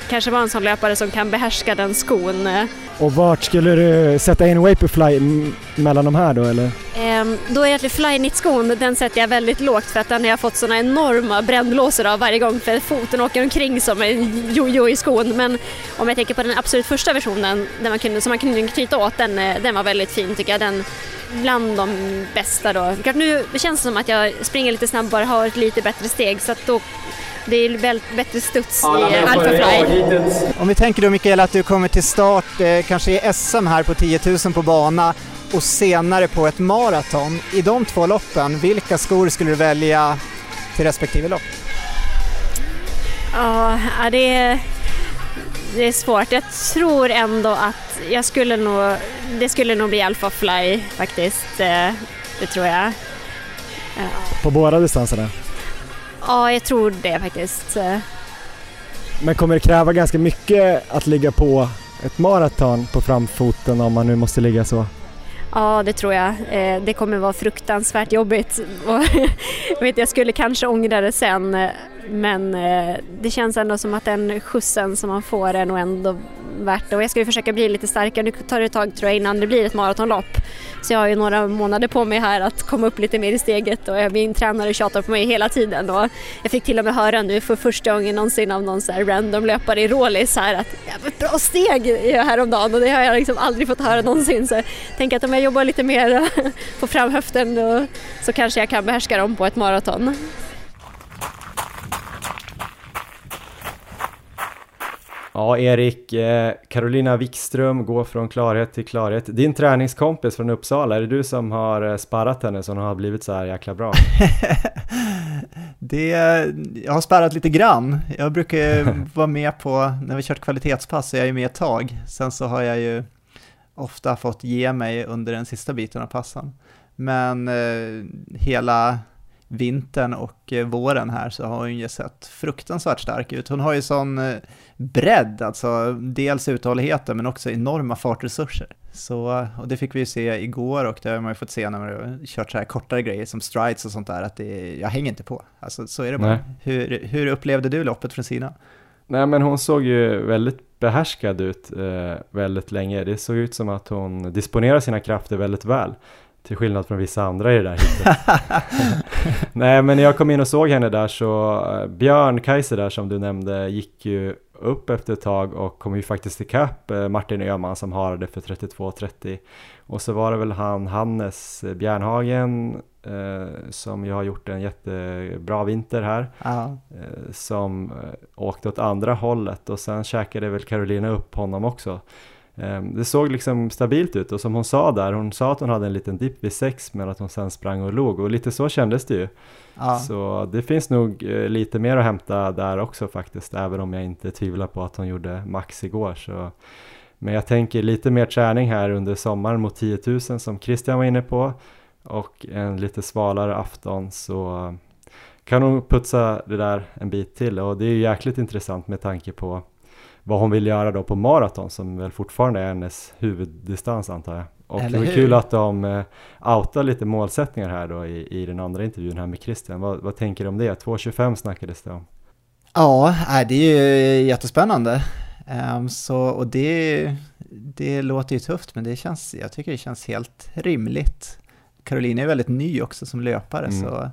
kanske vara en sån löpare som kan behärska den skon. Och vart skulle du sätta in Vaporfly mellan de här då eller? Um, då är det Flyknit-skon, den sätter jag väldigt lågt för att den har jag fått såna enorma brännblåsor av varje gång för foten åker omkring som en jojo i skon. Men om jag tänker på den absolut första versionen där man kunde, som man kunde knyta åt, den, eh, den var väldigt fin tycker jag. Den, bland de bästa då. nu det känns det som att jag springer lite snabbare, har ett lite bättre steg så att då det är väldigt bättre studs i Alphafly. Om vi tänker då Mikaela att du kommer till start eh, kanske i SM här på 10 000 på bana och senare på ett maraton. I de två loppen, vilka skor skulle du välja till respektive lopp? Ja, det är, det är svårt. Jag tror ändå att jag skulle nog, det skulle nog bli Alphafly faktiskt. Eh, det tror jag. På båda distanserna? Ja, jag tror det faktiskt. Men kommer det kräva ganska mycket att ligga på ett maraton på framfoten om man nu måste ligga så? Ja, det tror jag. Eh, det kommer vara fruktansvärt jobbigt. jag, vet, jag skulle kanske ångra det sen eh, men eh, det känns ändå som att den skjutsen som man får är nog ändå värt det och jag ska ju försöka bli lite starkare. Nu tar det ett tag tror jag innan det blir ett maratonlopp. Så jag har ju några månader på mig här att komma upp lite mer i steget och min tränare tjatar på mig hela tiden och jag fick till och med höra nu för första gången någonsin av någon så här random löpare i Rålis här att ett bra steg är jag häromdagen och det har jag liksom aldrig fått höra någonsin så jag tänker att om jag jobbar lite mer på framhöften så kanske jag kan behärska dem på ett maraton. Ja, Erik, eh, Carolina Wikström går från klarhet till klarhet. Din träningskompis från Uppsala, är det du som har eh, sparrat henne så hon har blivit så här jäkla bra? Det, jag har spärrat lite grann. Jag brukar vara med på, när vi kört kvalitetspass så är jag ju med ett tag. Sen så har jag ju ofta fått ge mig under den sista biten av passen. Men eh, hela vintern och eh, våren här så har hon ju sett fruktansvärt stark ut. Hon har ju sån eh, bredd, alltså dels uthålligheten men också enorma fartresurser. Så, och det fick vi ju se igår och det har man ju fått se när man har kört så här kortare grejer som strides och sånt där, att det, jag hänger inte på. Alltså så är det bara. Hur, hur upplevde du loppet från sidan? Nej men hon såg ju väldigt behärskad ut eh, väldigt länge. Det såg ut som att hon disponerar sina krafter väldigt väl. Till skillnad från vissa andra i det där hitet. Nej men när jag kom in och såg henne där så eh, Björn Kaiser där som du nämnde gick ju upp efter ett tag och kom ju faktiskt ikapp eh, Martin Öhman som har det för 32-30 och så var det väl han Hannes Bjärnhagen eh, som ju har gjort en jättebra vinter här Ja. eh, som eh, åkte åt andra hållet och sen käkade väl Carolina upp honom också. Eh, det såg liksom stabilt ut och som hon sa där, hon sa att hon hade en liten dipp vid sex men att hon sen sprang och låg och lite så kändes det ju. Ja. Så det finns nog eh, lite mer att hämta där också faktiskt, även om jag inte tvivlar på att hon gjorde max igår. Så. Men jag tänker lite mer träning här under sommaren mot 10 000 som Christian var inne på och en lite svalare afton så kan hon putsa det där en bit till och det är ju jäkligt intressant med tanke på vad hon vill göra då på maraton som väl fortfarande är hennes huvuddistans antar jag. Och Eller det var hur? kul att de eh, outar lite målsättningar här då i, i den andra intervjun här med Christian. Vad, vad tänker du om det? 2.25 snackades det om. Ja, det är ju jättespännande. Ehm, så, och det, det låter ju tufft, men det känns, jag tycker det känns helt rimligt. Carolina är väldigt ny också som löpare, Mm. så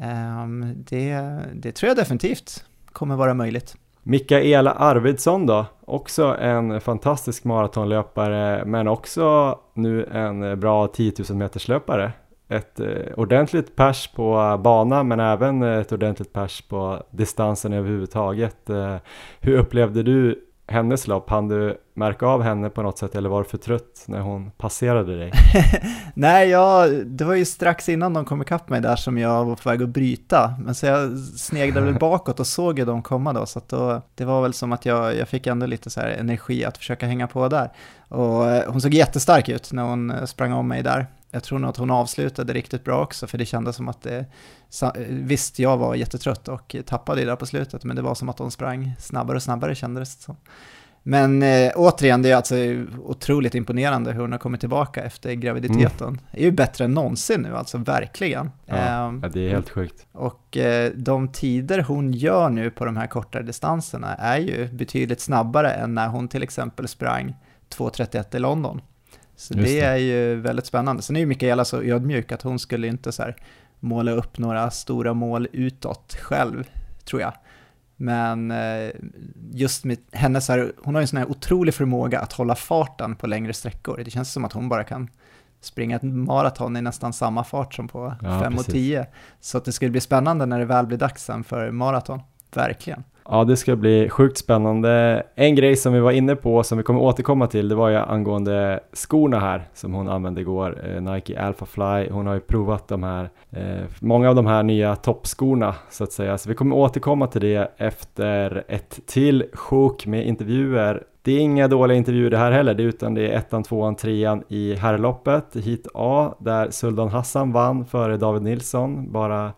ehm, det, det tror jag definitivt kommer vara möjligt. Mikaela Arvidsson då, också en fantastisk maratonlöpare men också nu en bra 10 000 meters löpare. Ett eh, ordentligt pers på bana men även ett ordentligt pers på distansen överhuvudtaget. Eh, hur upplevde du hennes lopp? Han du märka av henne på något sätt eller var du för trött när hon passerade dig? Nej, ja, det var ju strax innan de kom ikapp mig där som jag var på väg att bryta, men så jag sneglade väl bakåt och såg ju dem komma då, så då, det var väl som att jag, jag fick ändå lite så energi att försöka hänga på där. Och eh, hon såg jättestark ut när hon eh, sprang om mig där. Jag tror nog att hon avslutade riktigt bra också, för det kändes som att det, visst jag var jättetrött och tappade ju där på slutet, men det var som att hon sprang snabbare och snabbare kändes det som. Men eh, återigen, det är alltså otroligt imponerande hur hon har kommit tillbaka efter graviditeten. Det är ju bättre än någonsin nu, alltså verkligen. Ja, Ehm, ja, det är helt sjukt. och eh, de tider hon gör nu på de här kortare distanserna är ju betydligt snabbare än när hon till exempel sprang 2.31 i London. Så det det. är ju väldigt spännande. Sen är ju Mikaela så ödmjuk att hon skulle inte så måla upp några stora mål utåt själv, tror jag. Men eh, just med hennes här, hon har ju en sån här otrolig förmåga att hålla farten på längre sträckor. Det känns som att hon bara kan springa ett maraton i nästan samma fart som på Ja, 5 och precis. 10. Så att det skulle bli spännande när det väl blir dags sen för maraton. Verkligen. Ja, det ska bli sjukt spännande. En grej som vi var inne på som vi kommer återkomma till, det var ju angående skorna här som hon använde igår, eh, Nike Alpha Fly. Hon har ju provat de här, eh, många av de här nya toppskorna så att säga. Så vi kommer återkomma till det efter ett till sjok med intervjuer. Det är inga dåliga intervjuer det här heller, det är utan det är ettan, tvåan, trean i herrloppet, hit A, där Suldan Hassan vann före David Nilsson, bara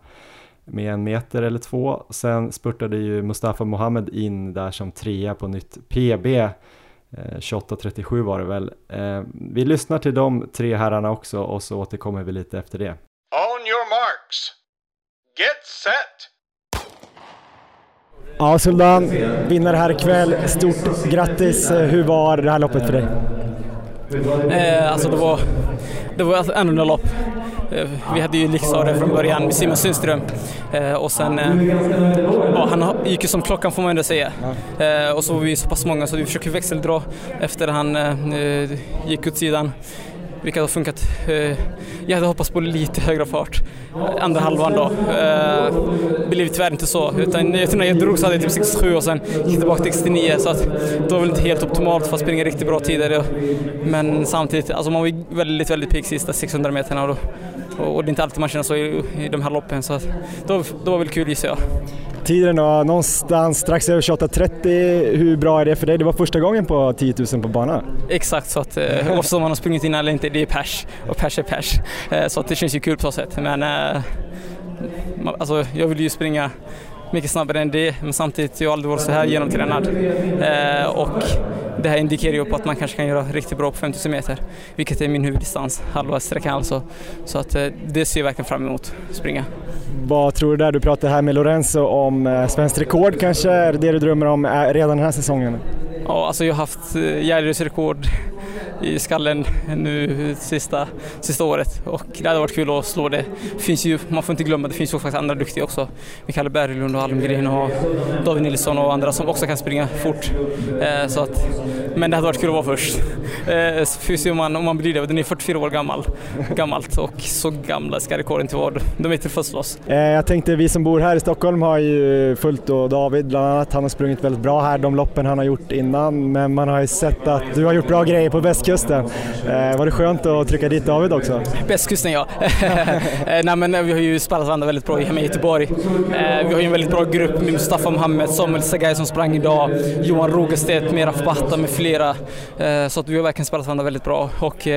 med en meter eller två. Sen spurtade ju Mustafa Mohamed in där som trea på nytt PB. Eh, 28.37 var det väl. Eh, vi lyssnar till de tre herrarna också och så återkommer vi lite efter det. On your marks. Get set. Ja, Suldan, vinnare här ikväll. Stort grattis. Hur var det här loppet för dig? Eh, alltså det var, det var alltså annorlunda lopp. Eh, vi hade ju Liksare från början med Simon Sundström. Eh, och sen, eh, ja, han gick ju som klockan får man ändå säga. Och så var vi så pass många så vi försökte växeldra efter han gick åt sidan vilket har funkat. Eh, jag hade hoppats på lite högre fart eh, andra halvan då. Det blev tyvärr inte så, utan när jag drog så hade jag typ 67 och sen gick tillbaka till 69 så att det var väl inte helt optimalt för att springa riktigt bra tider. Men samtidigt, alltså man var väldigt, väldigt pigg sista 600 meterna och, och det är inte alltid man känner så i, i de här loppen så då, då var väl kul gissar jag. Tiden då, någonstans strax över 28.30. Hur bra är det för dig? Det var första gången på 10 000 på bana. Exakt, så att eh, oavsett om man har sprungit innan eller inte, det är pers och pers är pers. Eh, så att det känns ju kul på så sätt. Men eh, alltså, jag vill ju springa mycket snabbare än det, men samtidigt har jag aldrig varit så här genomtränad. Eh, och det här indikerar ju på att man kanske kan göra riktigt bra på 5000 meter, vilket är min huvuddistans, halva sträckan alltså. Så att eh, det ser jag verkligen fram emot, springa. Vad tror du där? Du pratade här med Lorenzo om eh, svenskt rekord kanske, är det du drömmer om eh, redan den här säsongen? Ja, alltså jag har haft Gärdös rekord i skallen nu sista, sista året och det hade varit kul att slå det. Finns ju, man får inte glömma, det finns ju faktiskt andra duktiga också. Mikael Berglund och Almgren och David Nilsson och andra som också kan springa fort. Eh, så att, men det hade varit kul att vara först. Eh, finns ju om, man, om man blir det, den är 44 år gammal, gammalt och så gamla ska rekorden inte vara. De är till för slåss. Eh, jag tänkte vi som bor här i Stockholm har ju följt då David bland annat. Han har sprungit väldigt bra här de loppen han har gjort innan men man har ju sett att du har gjort bra grejer på västkusten eh, var det skönt att trycka dit David också? Västkusten ja. Eh, nej, men eh, vi har ju spelat varandra väldigt bra hemma i Göteborg. Vi har ju en väldigt bra grupp med Mustafa Mohamed, Samuel Sagay som sprang idag, Johan Rogerstedt, Meraf Bahta med flera. Så att vi har verkligen spelat varandra väldigt bra. Och,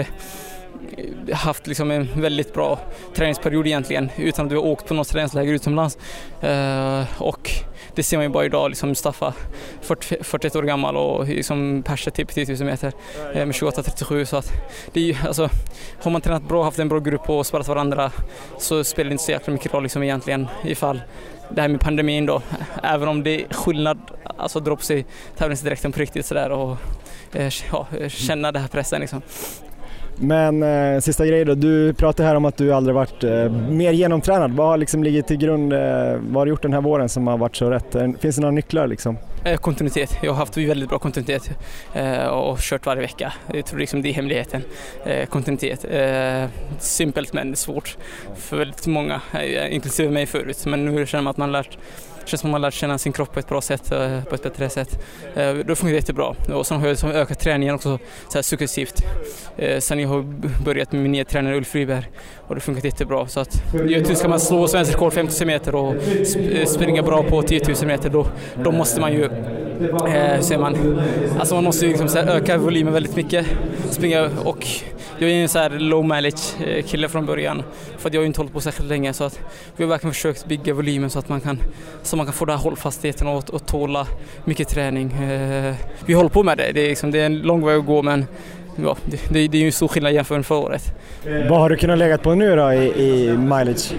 haft liksom en väldigt bra träningsperiod egentligen utan att vi har åkt på något träningsläger utomlands. Uh, och det ser man ju bara idag, liksom Mustafa 40, 41 år gammal och liksom Perse typ 10 000 meter eh, med 28-37 så att det är ju, alltså, har man tränat bra, haft en bra grupp och spelat varandra så spelar det inte så jäkla mycket roll liksom egentligen ifall det här med pandemin då, även om det är skillnad, alltså dra på sig tävlingsdräkten på riktigt sådär och eh, ja, känna den här pressen liksom. Men eh, sista grejen då, du pratade här om att du aldrig varit eh, mer genomtränad. Vad har liksom ligger till grund, eh, vad har du gjort den här våren som har varit så rätt? Eh, finns det några nycklar liksom? Eh, kontinuitet. Jag har haft väldigt bra kontinuitet eh, och kört varje vecka. Jag tror liksom det är hemligheten. Eh, kontinuitet. Eh, simpelt men svårt för väldigt många, eh, inklusive mig förut. Men nu känner man att man lärt det känns som att man lärt känna sin kropp på ett bra sätt, eh, på ett bättre sätt. Det då det jättebra. Och sen har jag liksom ökat träningen också så här successivt. Eh, sen jag har börjat med min nya tränare Ulf Friberg och det funkat jättebra. Så att, givetvis ska man slå svensk rekord 50 meter och eh, springa bra på 10 000 meter då, då måste man ju Eh, hur säger man? Alltså man måste ju liksom öka volymen väldigt mycket. Springa och jag är en så här low mileage eh, kille från början för att jag har ju inte hållit på särskilt länge så att vi har verkligen försökt bygga volymen så att man kan, så man kan få den här hållfastheten och, och tåla mycket träning. Eh, vi håller på med det, det är, liksom, det är en lång väg att gå men ja, det, det, det är ju stor skillnad jämfört med förra året. Vad har du kunnat lägga på nu då i, i mileage?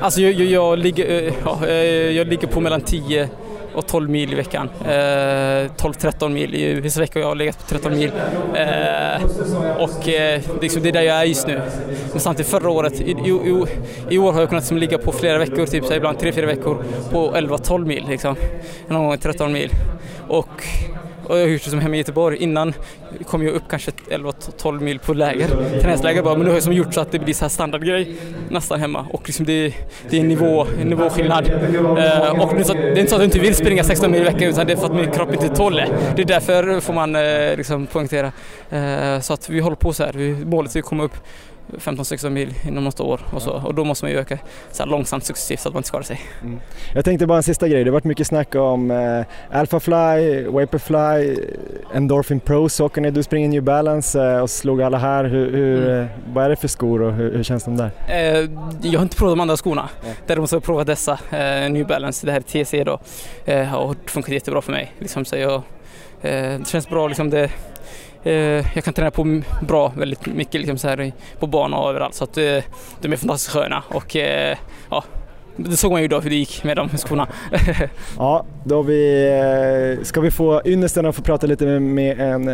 Alltså jag, jag, jag, ligger, eh, ja, jag ligger på mellan 10 och 12 mil i veckan. Eh, 12-13 mil. I vissa veckor har jag legat på 13 mil. Eh, och eh, liksom, det är där jag är just nu. Men samtidigt förra året, i, i, i år har jag kunnat liksom, ligga på flera veckor, typ så ibland 3-4 veckor på 11-12 mil. Liksom. Någon gång 13 mil. Och och jag har gjort det som hemma i Göteborg. Innan kom jag upp kanske 11-12 mil på läger, träningsläger bara, men nu har jag som gjort så att det blir så här standardgrej nästan hemma och liksom det, det är en, nivå, en nivåskillnad. Eh, och det är, så, det är inte så att jag inte vill springa 16 mil i veckan utan det är för att min kropp inte tål det. Det är därför får man eh, liksom poängtera. Eh, så att vi håller på så här, vi, målet är att komma upp 15-16 mil inom något år och, så, och då måste man ju öka så långsamt successivt så att man inte skadar sig. Mm. Jag tänkte bara en sista grej, det har varit mycket snack om eh, Alphafly, Vaporfly, Endorphin Pro, Saucony, du springer New Balance eh, och slog alla här. Hur, hur mm. Eh, vad är det för skor och hur, hur känns de där? Eh, jag har inte provat de andra skorna, mm. däremot har jag provat dessa, eh, New Balance, det här är TC då eh, och det funkar jättebra för mig. Liksom, så jag, eh, det känns bra, liksom det Eh, jag kan träna på bra väldigt mycket liksom så här på bana och överallt så att eh, de är fantastiskt sköna och eh, ja, det såg man ju då hur det gick med de skorna. ja, då vi, ska vi få ynnesten att få prata lite med, med en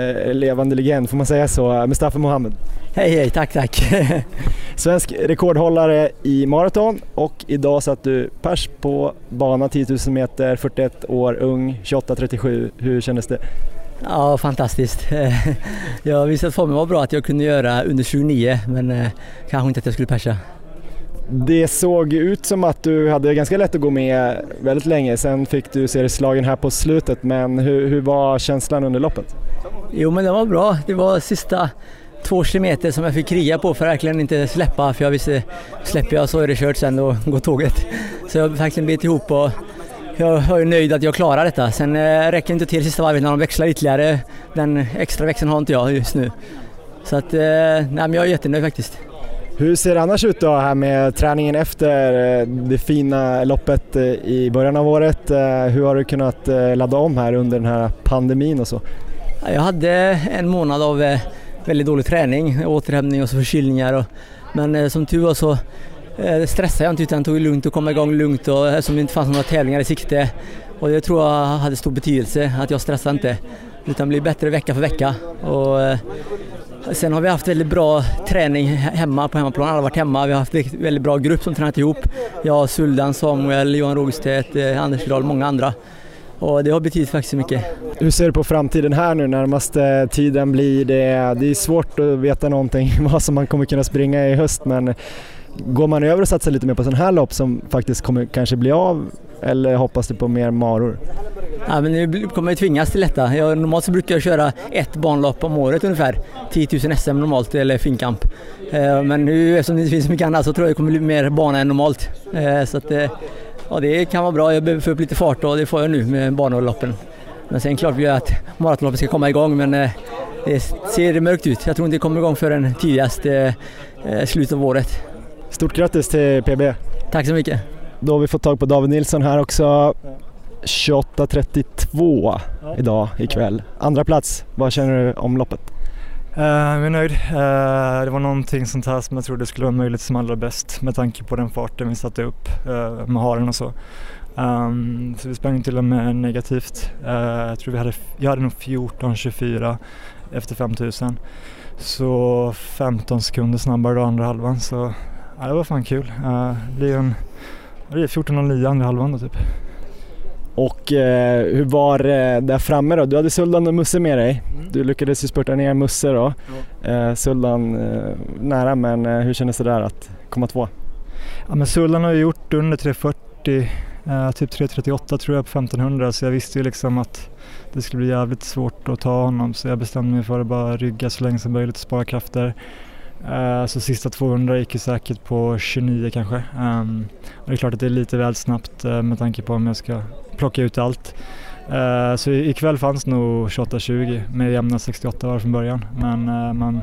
levande legend, får man säga så? Mustafa Mohamed. Hej hej, tack tack. Svensk rekordhållare i maraton och idag satt du pers på bana 10 000 meter, 41 år ung, 28-37. Hur kändes det? Ja, fantastiskt. Jag visste att formen var bra att jag kunde göra under 29 men eh, kanske inte att jag skulle persa. Det såg ut som att du hade ganska lätt att gå med väldigt länge. Sen fick du serieslagen här på slutet men hur, hur var känslan under loppet? Jo men det var bra. Det var sista två kilometer som jag fick kriga på för att verkligen inte släppa för jag visste släpper jag så är det kört sen då går tåget. Så jag verkligen bet ihop och jag är nöjd att jag klarar detta. Sen eh, räcker inte till sista varvet när de växlar ytterligare. Den extra växeln har inte jag just nu. Så att, eh, nej, men jag är jättenöjd faktiskt. Hur ser det annars ut då här med träningen efter eh, det fina loppet i början av året? Hur har du kunnat ladda om här under den här pandemin och så? Jag hade en månad av väldigt dålig träning, återhämtning och så förkylningar. Men som tur var så Eh, stressade jag inte utan tog det lugnt och kom igång lugnt och eh, eftersom det inte fanns några tävlingar i sikte. Och det tror jag hade stor betydelse att jag stressade inte utan blev bättre vecka för vecka. Och eh, sen har vi haft väldigt bra träning hemma på hemmaplan. Alla har varit hemma. Vi har haft en väldigt bra grupp som tränat ihop. Jag, Suldan, Samuel, Johan Rogstedt, Anders Anders Dahl, många andra. Och det har betytt faktiskt mycket. Hur ser du på framtiden här nu närmaste tiden blir det? Det är svårt att veta någonting vad som man kommer kunna springa i höst men Går man över och satsar lite mer på sådana här lopp som faktiskt kommer kanske bli av eller hoppas du på mer maror? Ja, men nu kommer jag tvingas till detta. Jag, normalt så brukar jag köra ett banlopp om året ungefär. 10 000 SM normalt eller finkamp. Eh, men nu eftersom det inte finns så mycket annat så tror jag det kommer bli mer bana än normalt. Eh, så att, eh, ja, det kan vara bra. Jag behöver få upp lite fart och det får jag nu med banloppen. Men sen klart vill jag att maratonloppet ska komma igång men eh, det ser mörkt ut. Jag tror inte det kommer igång förrän tidigast eh, eh, slutet av året. Stort grattis till PB. Tack så mycket. Då har vi fått tag på David Nilsson här också. 28.32 ja. idag ikväll. Andra plats, vad känner du om loppet? Uh, jag är nöjd. Uh, det var någonting sånt här som jag trodde skulle vara möjligt som allra bäst med tanke på den farten vi satte upp uh, med haren och så. Um, så vi sprang till och med negativt. jag tror vi hade, jag hade nog 14.24 efter 5000. Så 15 sekunder snabbare då andra halvan så Ja, det var fan kul. Uh, det blir en det är 14.09 andra halvan då typ. Och eh, hur var det där framme då? Du hade Suldan och Musse med dig. Mm. Du lyckades ju spurta ner Musse då. Ja. Eh, Suldan eh, nära men eh, hur kändes det där att komma två? Ja men Suldan har ju gjort under 3.40, eh, typ 3.38 tror jag på 1500 så jag visste ju liksom att det skulle bli jävligt svårt att ta honom så jag bestämde mig för att bara rygga så länge som möjligt och spara krafter. Uh, så sista 200 gick ju säkert på 29 kanske. Um, och det är klart att det är lite väl snabbt uh, med tanke på om jag ska plocka ut allt. Uh, så ikväll fanns nog 28-20 med jämna 68 var från början. Men man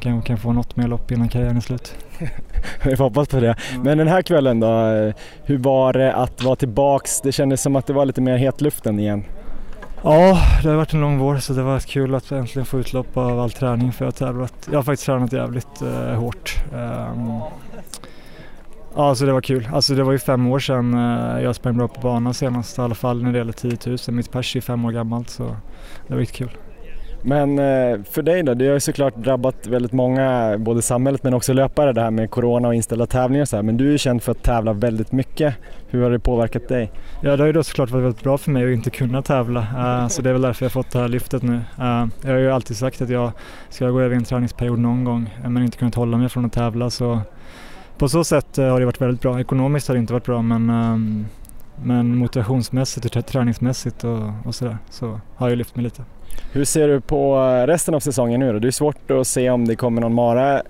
kanske kan få något mer lopp innan karriären är slut. Vi får hoppas på det. Men den här kvällen då, hur var det att vara tillbaks? Det kändes som att det var lite mer hetluften igen. Ja, det har varit en lång vår så det var kul att äntligen få utlopp av all träning för jag har tävlat. Jag har faktiskt tränat jävligt eh, hårt. Um, ja, så det var kul. Alltså det var ju fem år sedan eh, jag sprang bra på banan senast i alla fall när det gäller 10 000. Mitt pers är fem år gammalt så det var riktigt kul. Men eh, för dig då, det har ju såklart drabbat väldigt många, både samhället men också löpare det här med corona och inställda tävlingar och så här. Men du är ju känd för att tävla väldigt mycket. Hur har det påverkat dig? Ja det har ju då såklart varit väldigt bra för mig att inte kunna tävla. Eh, så det är väl därför jag har fått det här lyftet nu. Eh, jag har ju alltid sagt att jag ska gå över en träningsperiod någon gång men inte kunnat hålla mig från att tävla. Så på så sätt har det varit väldigt bra. Ekonomiskt har det inte varit bra men ehm, men motivationsmässigt och träningsmässigt och, och sådär så har jag lyft mig lite. Hur ser du på eh, resten av säsongen nu då? Det är svårt att se om det kommer någon mara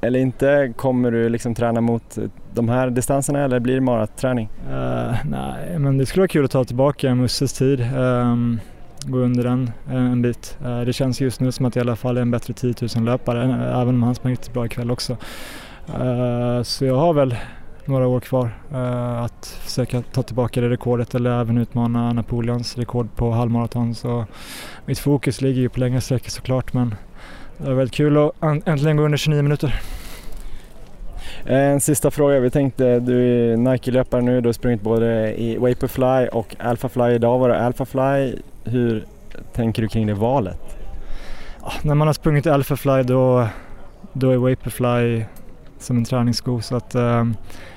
eller inte. Kommer du liksom träna mot eh, de här distanserna eller blir det maraträning? Uh, nej, men det skulle vara kul att ta tillbaka Musses tid. Um, gå under den uh, en bit. Uh, det känns just nu som att jag i alla fall är en bättre 10 000 löpare, även om han sprang riktigt bra ikväll också. så jag har väl några år kvar uh, att försöka ta tillbaka det rekordet eller även utmana Napoleons rekord på halvmaraton. Så mitt fokus ligger ju på längre sträckor såklart men det är väldigt kul att äntligen gå under 29 minuter. En sista fråga. Vi tänkte, du är Nike-löpare nu, du har sprungit både i Vaporfly och Alphafly. Idag var det Alphafly. Hur tänker du kring det valet? Ja, när man har sprungit i Alphafly då, då är Vaporfly som en träningssko så att um,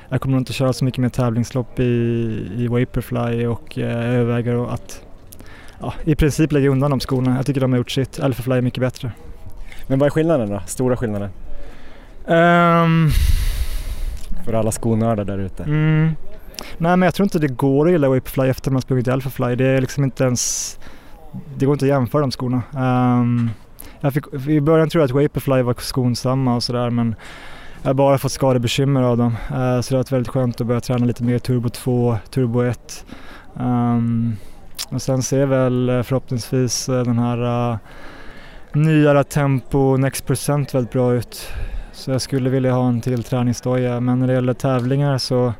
jag kommer nog inte köra så mycket mer tävlingslopp i, i Vaporfly och eh, överväger att, ja, i princip lägga undan de skorna. Jag tycker de har gjort sitt. Alphafly är mycket bättre. Men vad är skillnaden då? Stora skillnaden? Um, För alla skonördar där ute. mm, nej men jag tror inte det går att gilla Vaporfly efter man sprungit i Alphafly. Det är liksom inte ens, det går inte att jämföra de skorna. Um, jag fick, I början tror jag att Vaporfly var skonsamma och sådär men jag har bara fått skadebekymmer av dem. Uh, så det har varit väldigt skönt att börja träna lite mer Turbo 2, Turbo 1. Um, ehm, och sen ser väl eh, förhoppningsvis eh, den här uh, nyare Tempo Next Percent väldigt bra ut. Så jag skulle vilja ha en till träningsdoja men när det gäller tävlingar så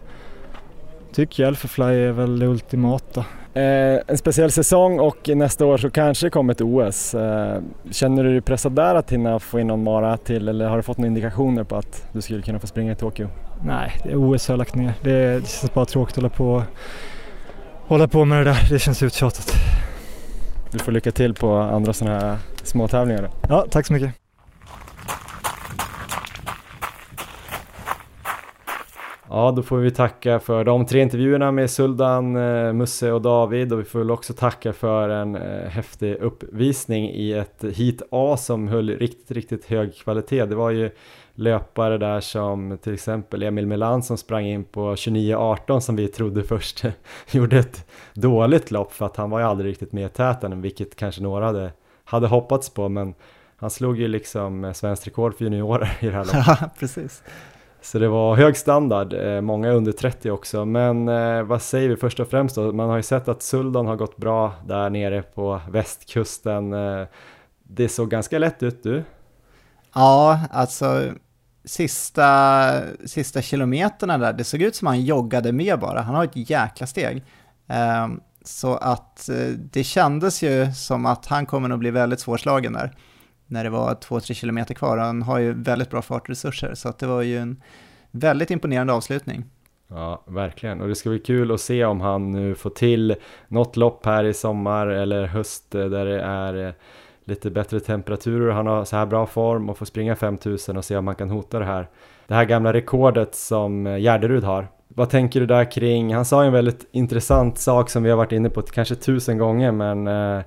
tycker jag Alphafly är väl det ultimata. Eh, en speciell säsong och nästa år så kanske det kommer ett OS. Eh, känner du dig pressad där att hinna få in någon mara till eller har du fått några indikationer på att du skulle kunna få springa i Tokyo? Nej, det är OS har jag lagt ner. Det, det känns bara tråkigt att hålla på, hålla på med det där. Det känns uttjatat. Du får lycka till på andra sådana här små tävlingar. Ja, tack så mycket. Ja, då får vi tacka för de tre intervjuerna med Suldan, eh, Musse och David och vi får väl också tacka för en eh, häftig uppvisning i ett hit A som höll riktigt, riktigt hög kvalitet. Det var ju löpare där som till exempel Emil Melan som sprang in på 29.18 som vi trodde först gjorde ett dåligt lopp för att han var ju aldrig riktigt med i täten, vilket kanske några hade, hade hoppats på, men han slog ju liksom eh, svenskt rekord för juniorer i det här loppet. Ja, precis. Så det var hög standard, eh, många under 30 också. Men eh, vad säger vi först och främst då? Man har ju sett att Suldan har gått bra där nere på västkusten. Eh, det såg ganska lätt ut du. Ja, alltså sista, sista kilometerna där, det såg ut som han joggade med bara. Han har ett jäkla steg. Så att det kändes ju som att han kommer nog bli väldigt svårslagen där när det var 2-3 kilometer kvar. Han har ju väldigt bra fartresurser så att det var ju en väldigt imponerande avslutning. Ja, verkligen. Och det ska bli kul att se om han nu får till något lopp här i sommar eller höst eh, där det är eh, lite bättre temperaturer. Han har så här bra form och får springa 5000 och se om han kan hota det här. Det här gamla rekordet som eh, Gärderud har. Vad tänker du där kring? Han sa en väldigt intressant sak som vi har varit inne på kanske tusen gånger, men eh,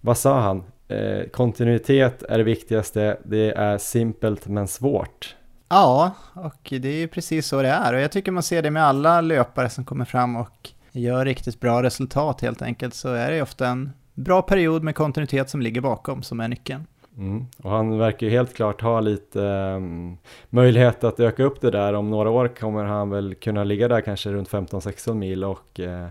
vad sa han? Eh, kontinuitet är det viktigaste. Det är simpelt men svårt. Ja, och det är ju precis så det är. Och jag tycker man ser det med alla löpare som kommer fram och gör riktigt bra resultat helt enkelt. Så är det ofta en bra period med kontinuitet som ligger bakom som är nyckeln. Mm. Och han verkar ju helt klart ha lite um, möjlighet att öka upp det där. Om några år kommer han väl kunna ligga där kanske runt 15-16 mil och uh,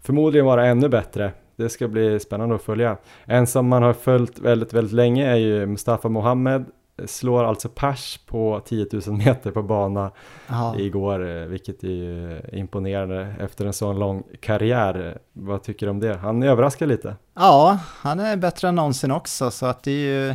förmodligen vara ännu bättre. Det ska bli spännande att följa. En som man har följt väldigt, väldigt länge är ju Mustafa Mohammed slår alltså pers på 10 000 meter på bana Aha. igår, vilket är ju imponerande efter en sån lång karriär. Vad tycker du om det? Han överraskar lite. Ja, han är bättre än någonsin också, så att det är ju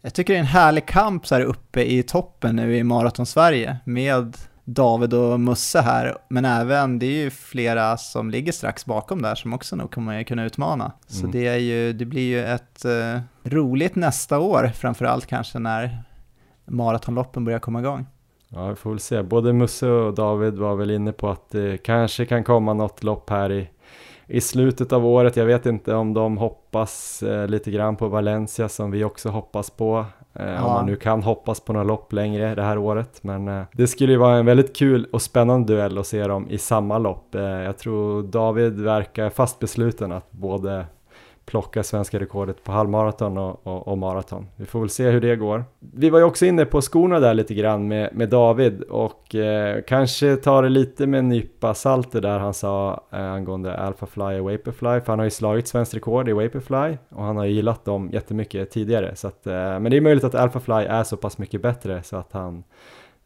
jag tycker det är en härlig kamp så här uppe i toppen nu i Maraton-Sverige med David och Musse här, men även det är ju flera som ligger strax bakom där som också nog kommer kunna utmana. Så mm. det, är ju, det blir ju ett uh, roligt nästa år, framförallt kanske när maratonloppen börjar komma igång. Ja, vi får väl se. Både Musse och David var väl inne på att det kanske kan komma något lopp här i, i slutet av året. Jag vet inte om de hoppas eh, lite grann på Valencia som vi också hoppas på. Eh, ja. Om man nu kan hoppas på några lopp längre det här året. Men eh, det skulle ju vara en väldigt kul och spännande duell att se dem i samma lopp. Eh, jag tror David verkar fast besluten att både plocka svenska rekordet på halvmaraton och, och, och, maraton. Vi får väl se hur det går. Vi var ju också inne på skorna där lite grann med, med David och eh, kanske tar det lite med en nypa salt det där han sa eh, angående Alphafly och Vaporfly för han har ju slagit svenskt rekord i Vaporfly och han har ju gillat dem jättemycket tidigare så att, eh, men det är möjligt att Alphafly är så pass mycket bättre så att han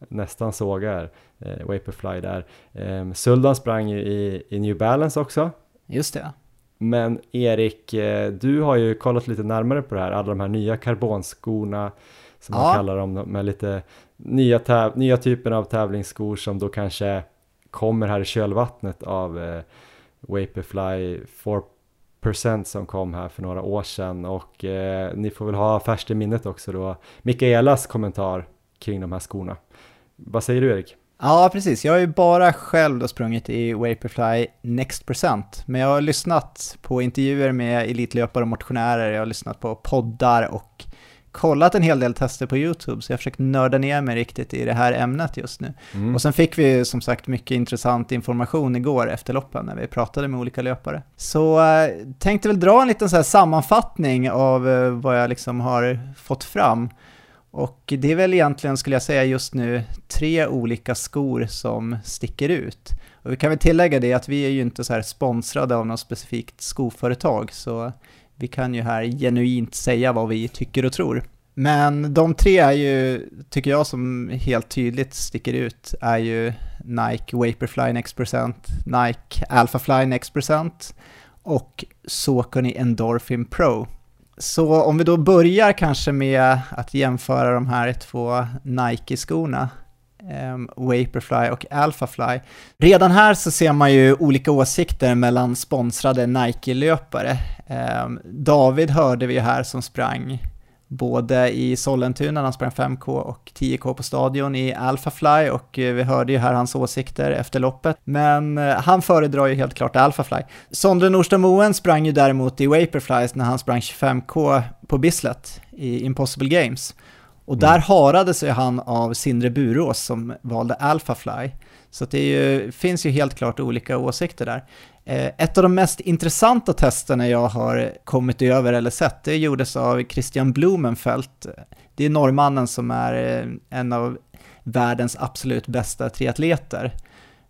nästan sågar eh, Vaporfly där. Eh, Suldan sprang ju i, i New Balance också. Just det. Men Erik, eh, du har ju kollat lite närmare på det här, alla de här nya karbonskorna som ja. man kallar dem, med lite nya, täv- nya typer av tävlingsskor som då kanske kommer här i kölvattnet av eh, Vaporfly 4% som kom här för några år sedan och eh, ni får väl ha färskt i minnet också då Mikaelas kommentar kring de här skorna. Vad säger du Erik? Ja, precis. Jag har ju bara själv då sprungit i Vaporfly Next Percent, men jag har lyssnat på intervjuer med elitlöpare och motionärer, jag har lyssnat på poddar och kollat en hel del tester på YouTube, så jag har försökt nörda ner mig riktigt i det här ämnet just nu. Mm. Och sen fick vi som sagt mycket intressant information igår efter loppen när vi pratade med olika löpare. Så äh, tänkte väl dra en liten så sammanfattning av äh, vad jag liksom har fått fram. Och det är väl egentligen, skulle jag säga just nu, tre olika skor som sticker ut. Och vi kan väl tillägga det att vi är ju inte så här sponsrade av något specifikt skoföretag, så vi kan ju här genuint säga vad vi tycker och tror. Men de tre är ju, tycker jag, som helt tydligt sticker ut, är ju Nike Vaporfly Next Percent, Nike Alphafly Next Percent och Saucony Endorphin Pro. Så om vi då börjar kanske med att jämföra de här två Nike-skorna, um, Vaporfly och Alphafly. Redan här så ser man ju olika åsikter mellan sponsrade Nike-löpare. Um, David hörde vi ju här som sprang både i Sollentuna när han sprang 5K och 10K på stadion i Alphafly och eh, vi hörde ju här hans åsikter efter loppet. Men eh, han föredrar ju helt klart Alphafly. Sondre Nordström sprang ju däremot i Vaporflies när han sprang 25K på Bislett i Impossible Games. Och där mm. harade sig han av Sindre Burås som valde Alphafly. Så det ju, finns ju helt klart olika åsikter där. Eh, ett av de mest intressanta testerna jag har kommit över eller sett, det gjordes av Christian Blumenfeldt. Det är norrmannen som är eh, en av världens absolut bästa triatleter.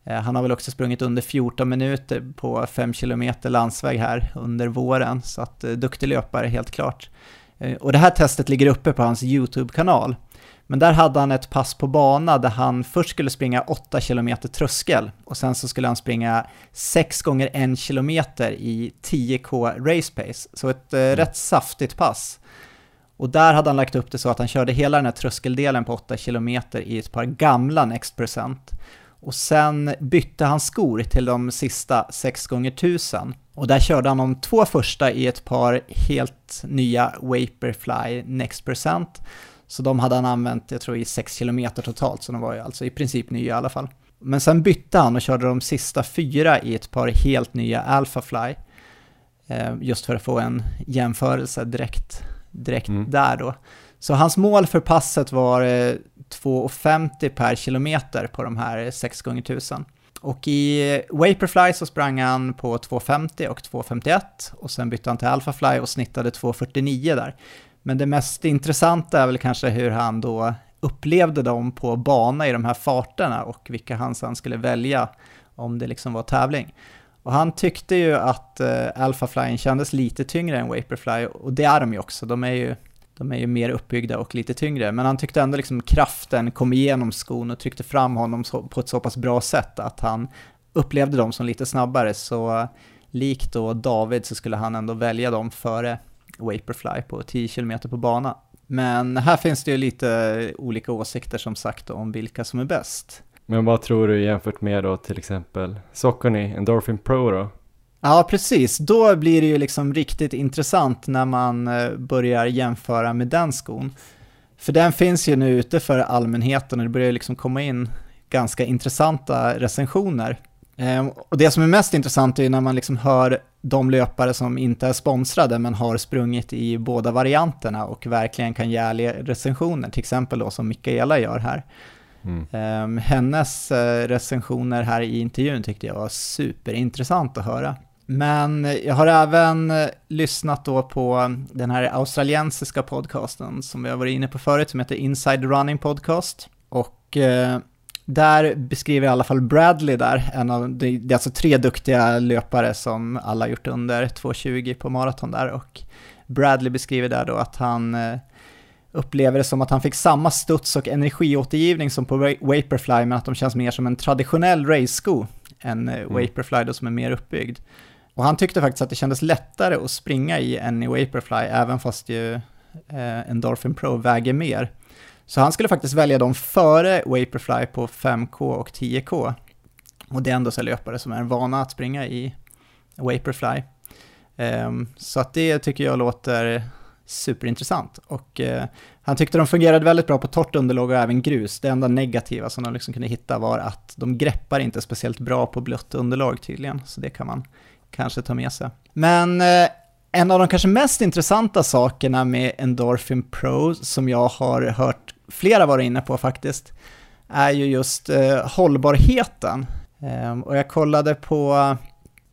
Eh, han har väl också sprungit under 14 minuter på 5 km landsväg här under våren, så att duktig löpare helt klart. Och det här testet ligger uppe på hans YouTube-kanal. Men där hade han ett pass på bana där han först skulle springa 8 km tröskel och sen så skulle han springa 6 gånger 1 km i 10k race pace. Så ett eh, mm. rätt saftigt pass. Och där hade han lagt upp det så att han körde hela den här tröskeldelen på 8 km i ett par gamla Next Percent. Och sen bytte han skor till de sista 6 gånger 1000 och där körde han de två första i ett par helt nya Vaporfly Next Percent så de hade han använt, jag tror i 6 km totalt, så de var ju alltså i princip nya i alla fall. Men sen bytte han och körde de sista fyra i ett par helt nya Alphafly. Eh, just för att få en jämförelse direkt, direkt mm. där då. Så hans mål för passet var 2,50 eh, per kilometer på de här 6 gånger 1000 Och i Vaporfly så sprang han på 2,50 och 2,51 och sen bytte han till Alphafly och snittade 2,49 där. Men det mest intressanta är väl kanske hur han då upplevde dem på bana i de här farterna och vilka han sen skulle välja om det liksom var tävling. Och han tyckte ju att uh, Alpha Flyin kändes lite tyngre än Vaporfly och det är de ju också, de är ju, de är ju mer uppbyggda och lite tyngre. Men han tyckte ändå liksom kraften kom igenom skon och tryckte fram honom så, på ett så pass bra sätt att han upplevde dem som lite snabbare. Så uh, likt då David så skulle han ändå välja dem före Vaporfly på 10 km på bana. Men här finns det ju lite olika åsikter som sagt om vilka som är bäst. Men vad tror du jämfört med då till exempel Saucony Endorphin Pro då? Ja, precis. Då blir det ju liksom riktigt intressant när man eh, börjar jämföra med den skon. För den finns ju nu ute för allmänheten och det börjar liksom komma in ganska intressanta recensioner. Ehm, och det som är mest intressant är när man liksom hör de löpare som inte är sponsrade men har sprungit i båda varianterna och verkligen kan ge ärliga recensioner, till exempel då som Mikaela gör här. Mm. Um, hennes uh, recensioner här i intervjun tyckte jag var superintressant att höra. Men jag har även uh, lyssnat då på den här australiensiska podcasten som vi har varit inne på förut, som heter Inside Running Podcast. Och uh, där beskriver i alla fall Bradley där, en av, det är alltså tre duktiga löpare som alla gjort under 2.20 på maraton där och Bradley beskriver där då att han eh, upplever det som att han fick samma studs och energiåtergivning som på Vaporfly men att de känns mer som en traditionell race-sko än eh, mm. Vaporfly då som är mer uppbyggd. Och han tyckte faktiskt att det kändes lättare att springa i än i Vaporfly även fast ju eh, Endorphin Pro väger mer. Så han skulle faktiskt välja dem före Vaporfly på 5K och 10K. Och det är ändå så löpare som är vana att springa i Vaporfly. Um, så att det tycker jag låter superintressant. Och eh, han tyckte de fungerade väldigt bra på torrt underlag och även grus. Det enda negativa som de liksom kunde hitta var att de greppar inte speciellt bra på blött underlag tydligen, så det kan man kanske ta med sig. Men eh, en av de kanske mest intressanta sakerna med Endorphin Pro, som jag har hört flera vara inne på faktiskt, är ju just eh, hållbarheten. Um, och jag kollade på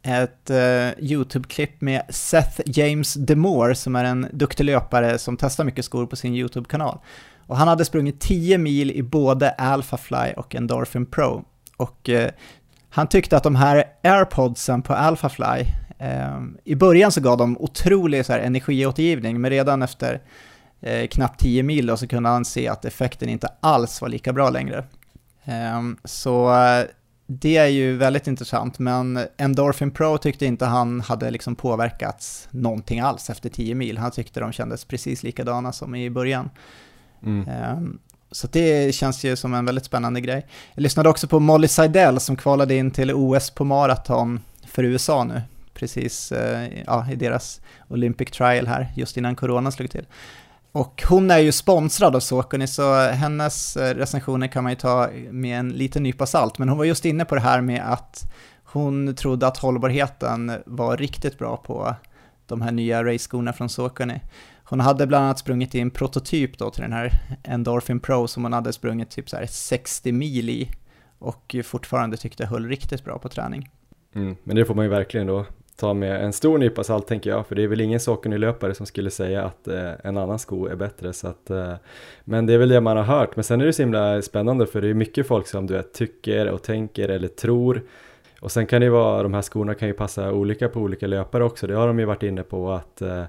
eh, ett eh, YouTube-klipp med Seth James DeMore som är en duktig löpare som testar mycket skor på sin YouTube-kanal. Och han hade sprungit 10 mil i både Alphafly och Endorphin Pro. Och eh, han tyckte att de här airpodsen på Alphafly, i början så gav de otrolig så här, energiåtergivning, men redan efter uh, knappt 10 mil så kunde han se att effekten inte alls var lika bra längre. Um, så det är ju väldigt intressant, men Endorphin Pro tyckte inte han hade liksom påverkats någonting alls efter 10 mil. Han tyckte de kändes precis likadana som i början. Mm. Um, så det känns ju som en väldigt spännande grej. Jag lyssnade också på Molly Seidel som kvalade in till OS på maraton för USA nu, precis eh, ja, i deras Olympic trial här, just innan corona slog till. Och hon är ju sponsrad av Saucony så hennes eh, recensioner kan man ju ta med en liten nypa salt. Men hon var just inne på det här med att hon trodde att hållbarheten var riktigt bra på de här nya race-skorna från Saucony. Hon hade bland annat sprungit i en prototyp då till den här Endorphin Pro som hon hade sprungit typ så 60 mil i och fortfarande tyckte höll riktigt bra på träning. Mm, men det får man ju verkligen då ta med en stor nypa salt tänker jag, för det är väl ingen Saucony-löpare som skulle säga att eh, en annan sko är bättre. Så att, eh, men det är väl det man har hört. Men sen är det så himla spännande för det är mycket folk som du vet tycker och tänker eller tror. Och sen kan det ju vara, de här skorna kan ju passa olika på olika löpare också. Det har de ju varit inne på att eh,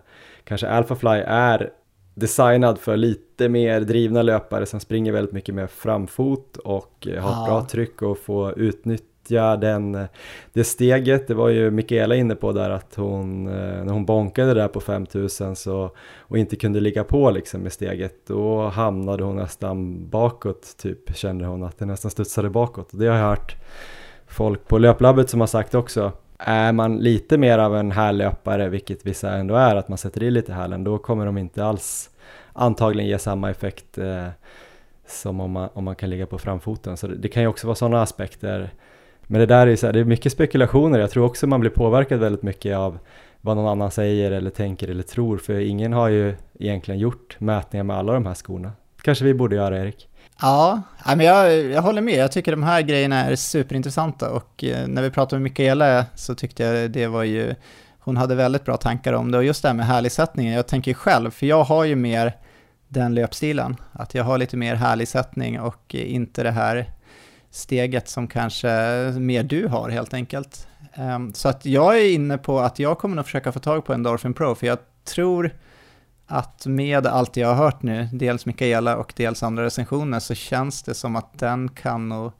kanske Alphafly är designad för lite mer drivna löpare som springer väldigt mycket med framfot och har ett bra tryck och får utnyttja utnyttja den, det steget. Det var ju Mikaela inne på där att hon, eh, när hon bonkade där på 5000 så, och inte kunde ligga på liksom med steget, då hamnade hon nästan bakåt typ, kände hon att det nästan studsade bakåt. och Det har jag hört folk på löplabbet som har sagt också. Är man lite mer av en härlöpare, vilket vissa ändå är, att man sätter i lite hälen, då kommer de inte alls antagligen ge samma effekt eh, som om man, om man kan ligga på framfoten. Så det, det kan ju också vara sådana aspekter men det där är så här, det är mycket spekulationer, jag tror också man blir påverkad väldigt mycket av vad någon annan säger eller tänker eller tror, för ingen har ju egentligen gjort mätningar med alla de här skorna. kanske vi borde göra Erik? Ja, men jag, jag håller med. Jag tycker de här grejerna är superintressanta och eh, när vi pratade med Mikaela så tyckte jag det var ju, hon hade väldigt bra tankar om det och just det här med härligsättningen. Jag tänker själv, för jag har ju mer den löpstilen, att jag har lite mer härligsättning och inte det här steget som kanske mer du har helt enkelt. Ehm, så att jag är inne på att jag kommer att försöka få tag på en Dorphin Pro, för jag tror att med allt jag har hört nu, dels Mikaela och dels andra recensioner, så känns det som att den kan nog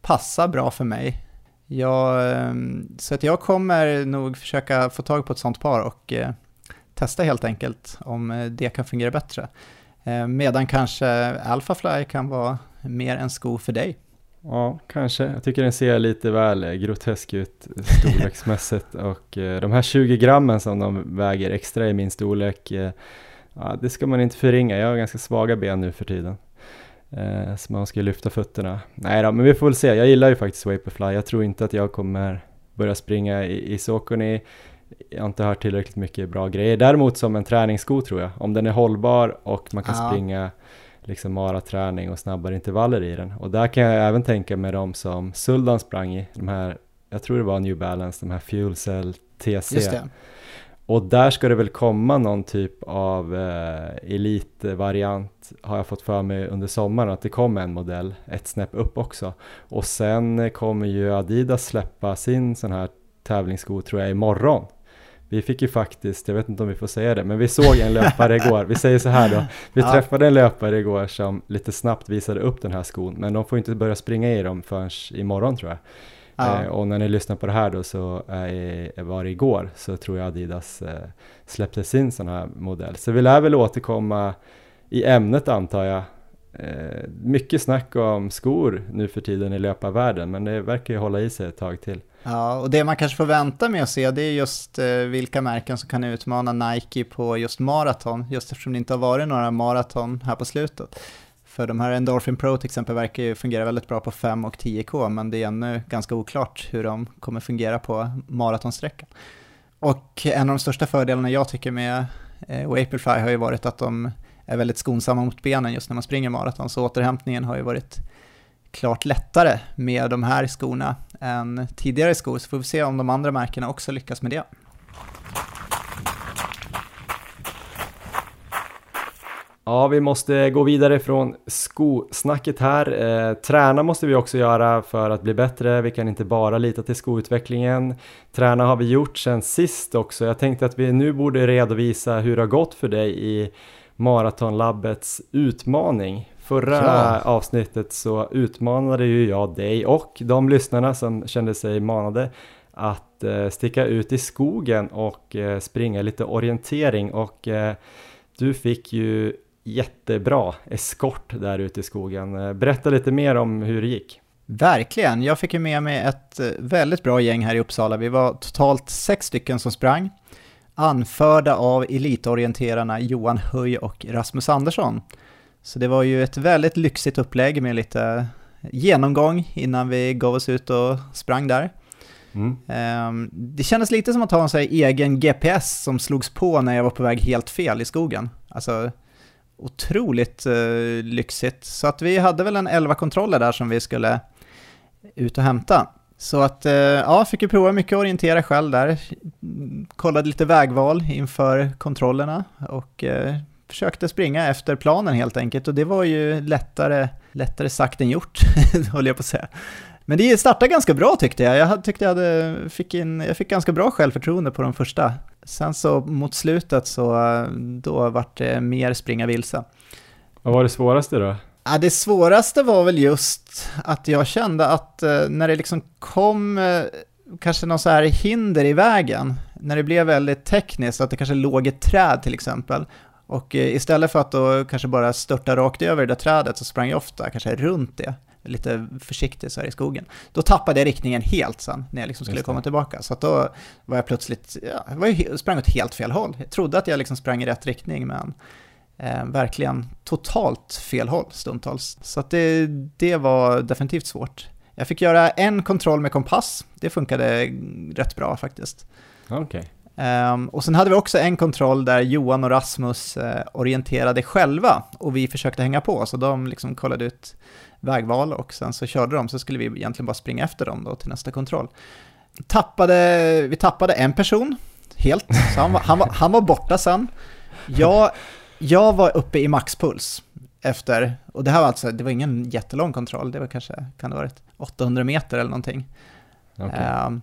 passa bra för mig. Jag, ehm, så att jag kommer nog försöka få tag på ett sånt par och eh, testa helt enkelt om eh, det kan fungera bättre. Ehm, medan kanske Alphafly kan vara mer en sko för dig. Ja, kanske. Jag tycker den ser lite väl grotesk ut storleksmässigt och eh, de här 20 grammen som de väger extra i min storlek, eh, ja, det ska man inte förringa. Jag har ganska svaga ben nu för tiden. Eh, så man ska lyfta fötterna. Nej då, men vi får väl se. Jag gillar ju faktiskt Vaporfly. Jag tror inte att jag kommer börja springa i, i Saucony. Jag har inte hört tillräckligt mycket bra grejer. Däremot som en träningssko tror jag. Om den är hållbar och man kan ja. springa liksom maraträning och snabbare intervaller i den. Och där kan jag även tänka med de som Suldan sprang i, de här, jag tror det var New Balance, de här Fuel Cell TC. Och där ska det väl komma någon typ av eh, elitvariant har jag fått för mig under sommaren att det kommer en modell ett snäpp upp också. Och sen kommer ju Adidas släppa sin sån här tävlingssko tror jag imorgon. Vi fick ju faktiskt, jag vet inte om vi får säga det, men vi såg en löpare igår. Vi säger så här då, vi ja. träffade en löpare igår som lite snabbt visade upp den här skon, men de får inte börja springa i dem förrän imorgon tror jag. Ja. Eh, och när ni lyssnar på det här då så eh, var det igår så tror jag Adidas eh, släppte sin sån här modell. Så vi lär väl återkomma i ämnet antar jag. Eh, mycket snack om skor nu för tiden i löparvärlden men det verkar ju hålla i sig ett tag till. Ja, och det man kanske får vänta med att se det är just eh, vilka märken som kan utmana Nike på just maraton, just eftersom det inte har varit några maraton här på slutet. För de här Endorphin Pro till exempel verkar ju fungera väldigt bra på 5 och 10K, men det är ännu ganska oklart hur de kommer fungera på maratonsträckan. Och en av de största fördelarna jag tycker med eh, Vaporfly har ju varit att de är väldigt skonsamma mot benen just när man springer maraton, så återhämtningen har ju varit klart lättare med de här skorna än tidigare skor, så får vi se om de andra märkena också lyckas med det. Ja, vi måste gå vidare från skosnacket här. Eh, träna måste vi också göra för att bli bättre. Vi kan inte bara lita till skoutvecklingen. Träna har vi gjort sen sist också. Jag tänkte att vi nu borde redovisa hur det har gått för dig i Maratonlabbets utmaning. Förra ja. avsnittet så utmanade ju jag dig och de lyssnarna som kände sig manade att eh, sticka ut i skogen och eh, springa lite orientering och eh, du fick ju jättebra eskort där ute i skogen. Berätta lite mer om hur det gick. Verkligen, jag fick ju med mig ett väldigt bra gäng här i Uppsala. Vi var totalt sex stycken som sprang, anförda av elitorienterarna Johan Höj och Rasmus Andersson. Så det var ju ett väldigt lyxigt upplägg med lite genomgång innan vi gav oss ut och sprang där. Mm. Ehm, det kändes lite som att ha en sån egen GPS som slogs på när jag var på väg helt fel i skogen. Alltså, otroligt uh, lyxigt. Så att vi hade väl en 11 kontroller där som vi skulle ut och hämta. Så att, uh, ja, fick ju prova mycket orientera själv där. Kollade lite vägval inför kontrollerna och uh, försökte springa efter planen helt enkelt. Och det var ju lättare, lättare sagt än gjort, håller jag på att säga. Men det startade ganska bra tyckte jag. Jag tyckte jag, hade, fick in, jag fick ganska bra självförtroende på de första. Sen så mot slutet så då vart det mer springa vilse. Vad var det svåraste då? Ja, det svåraste var väl just att jag kände att eh, när det liksom kom eh, kanske någon så här hinder i vägen, när det blev väldigt tekniskt, att det kanske låg ett träd till exempel, och eh, istället för att då kanske bara störta rakt över det där trädet så sprang jag ofta kanske runt det lite försiktig så här i skogen. Då tappade jag riktningen helt sen när jag liksom skulle komma tillbaka. Så att då var jag plötsligt, ja, jag sprang åt helt fel håll. Jag trodde att jag liksom sprang i rätt riktning men eh, verkligen totalt fel håll stundtals. Så att det, det var definitivt svårt. Jag fick göra en kontroll med kompass, det funkade rätt bra faktiskt. Okej. Okay. Um, och sen hade vi också en kontroll där Johan och Rasmus uh, orienterade själva och vi försökte hänga på, så de liksom kollade ut vägval och sen så körde de, så skulle vi egentligen bara springa efter dem då till nästa kontroll. Tappade, vi tappade en person helt, så han var, han var, han var borta sen. Jag, jag var uppe i maxpuls efter, och det här var alltså, det var ingen jättelång kontroll, det var kanske, kan det ha varit 800 meter eller någonting. Okay. Ehm,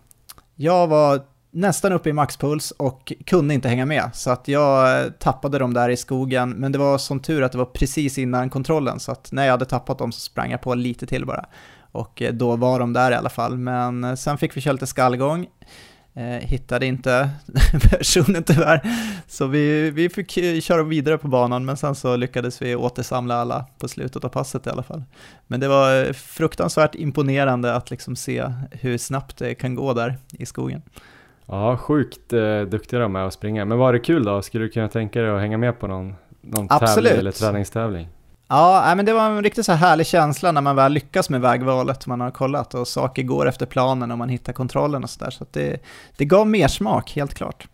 jag var nästan uppe i maxpuls och kunde inte hänga med. Så att jag eh, tappade dem där i skogen, men det var som tur att det var precis innan kontrollen, så att när jag hade tappat dem så sprang jag på lite till bara. Och eh, då var de där i alla fall, men eh, sen fick vi köra lite skallgång. Eh, hittade inte personen tyvärr, så vi, vi fick köra vidare på banan, men sen så lyckades vi återsamla alla på slutet av passet i alla fall. Men det var fruktansvärt imponerande att liksom se hur snabbt det kan gå där i skogen. Ja, sjukt eh, duktiga de är att springa. Men var det kul då? Skulle du kunna tänka dig att hänga med på någon, någon tävling eller träningstävling? Ja, men det var en riktigt så här härlig känsla när man väl lyckas med vägvalet man har kollat och saker går efter planen och man hittar kontrollen och sådär. Så, så det, det gav mer smak, helt klart.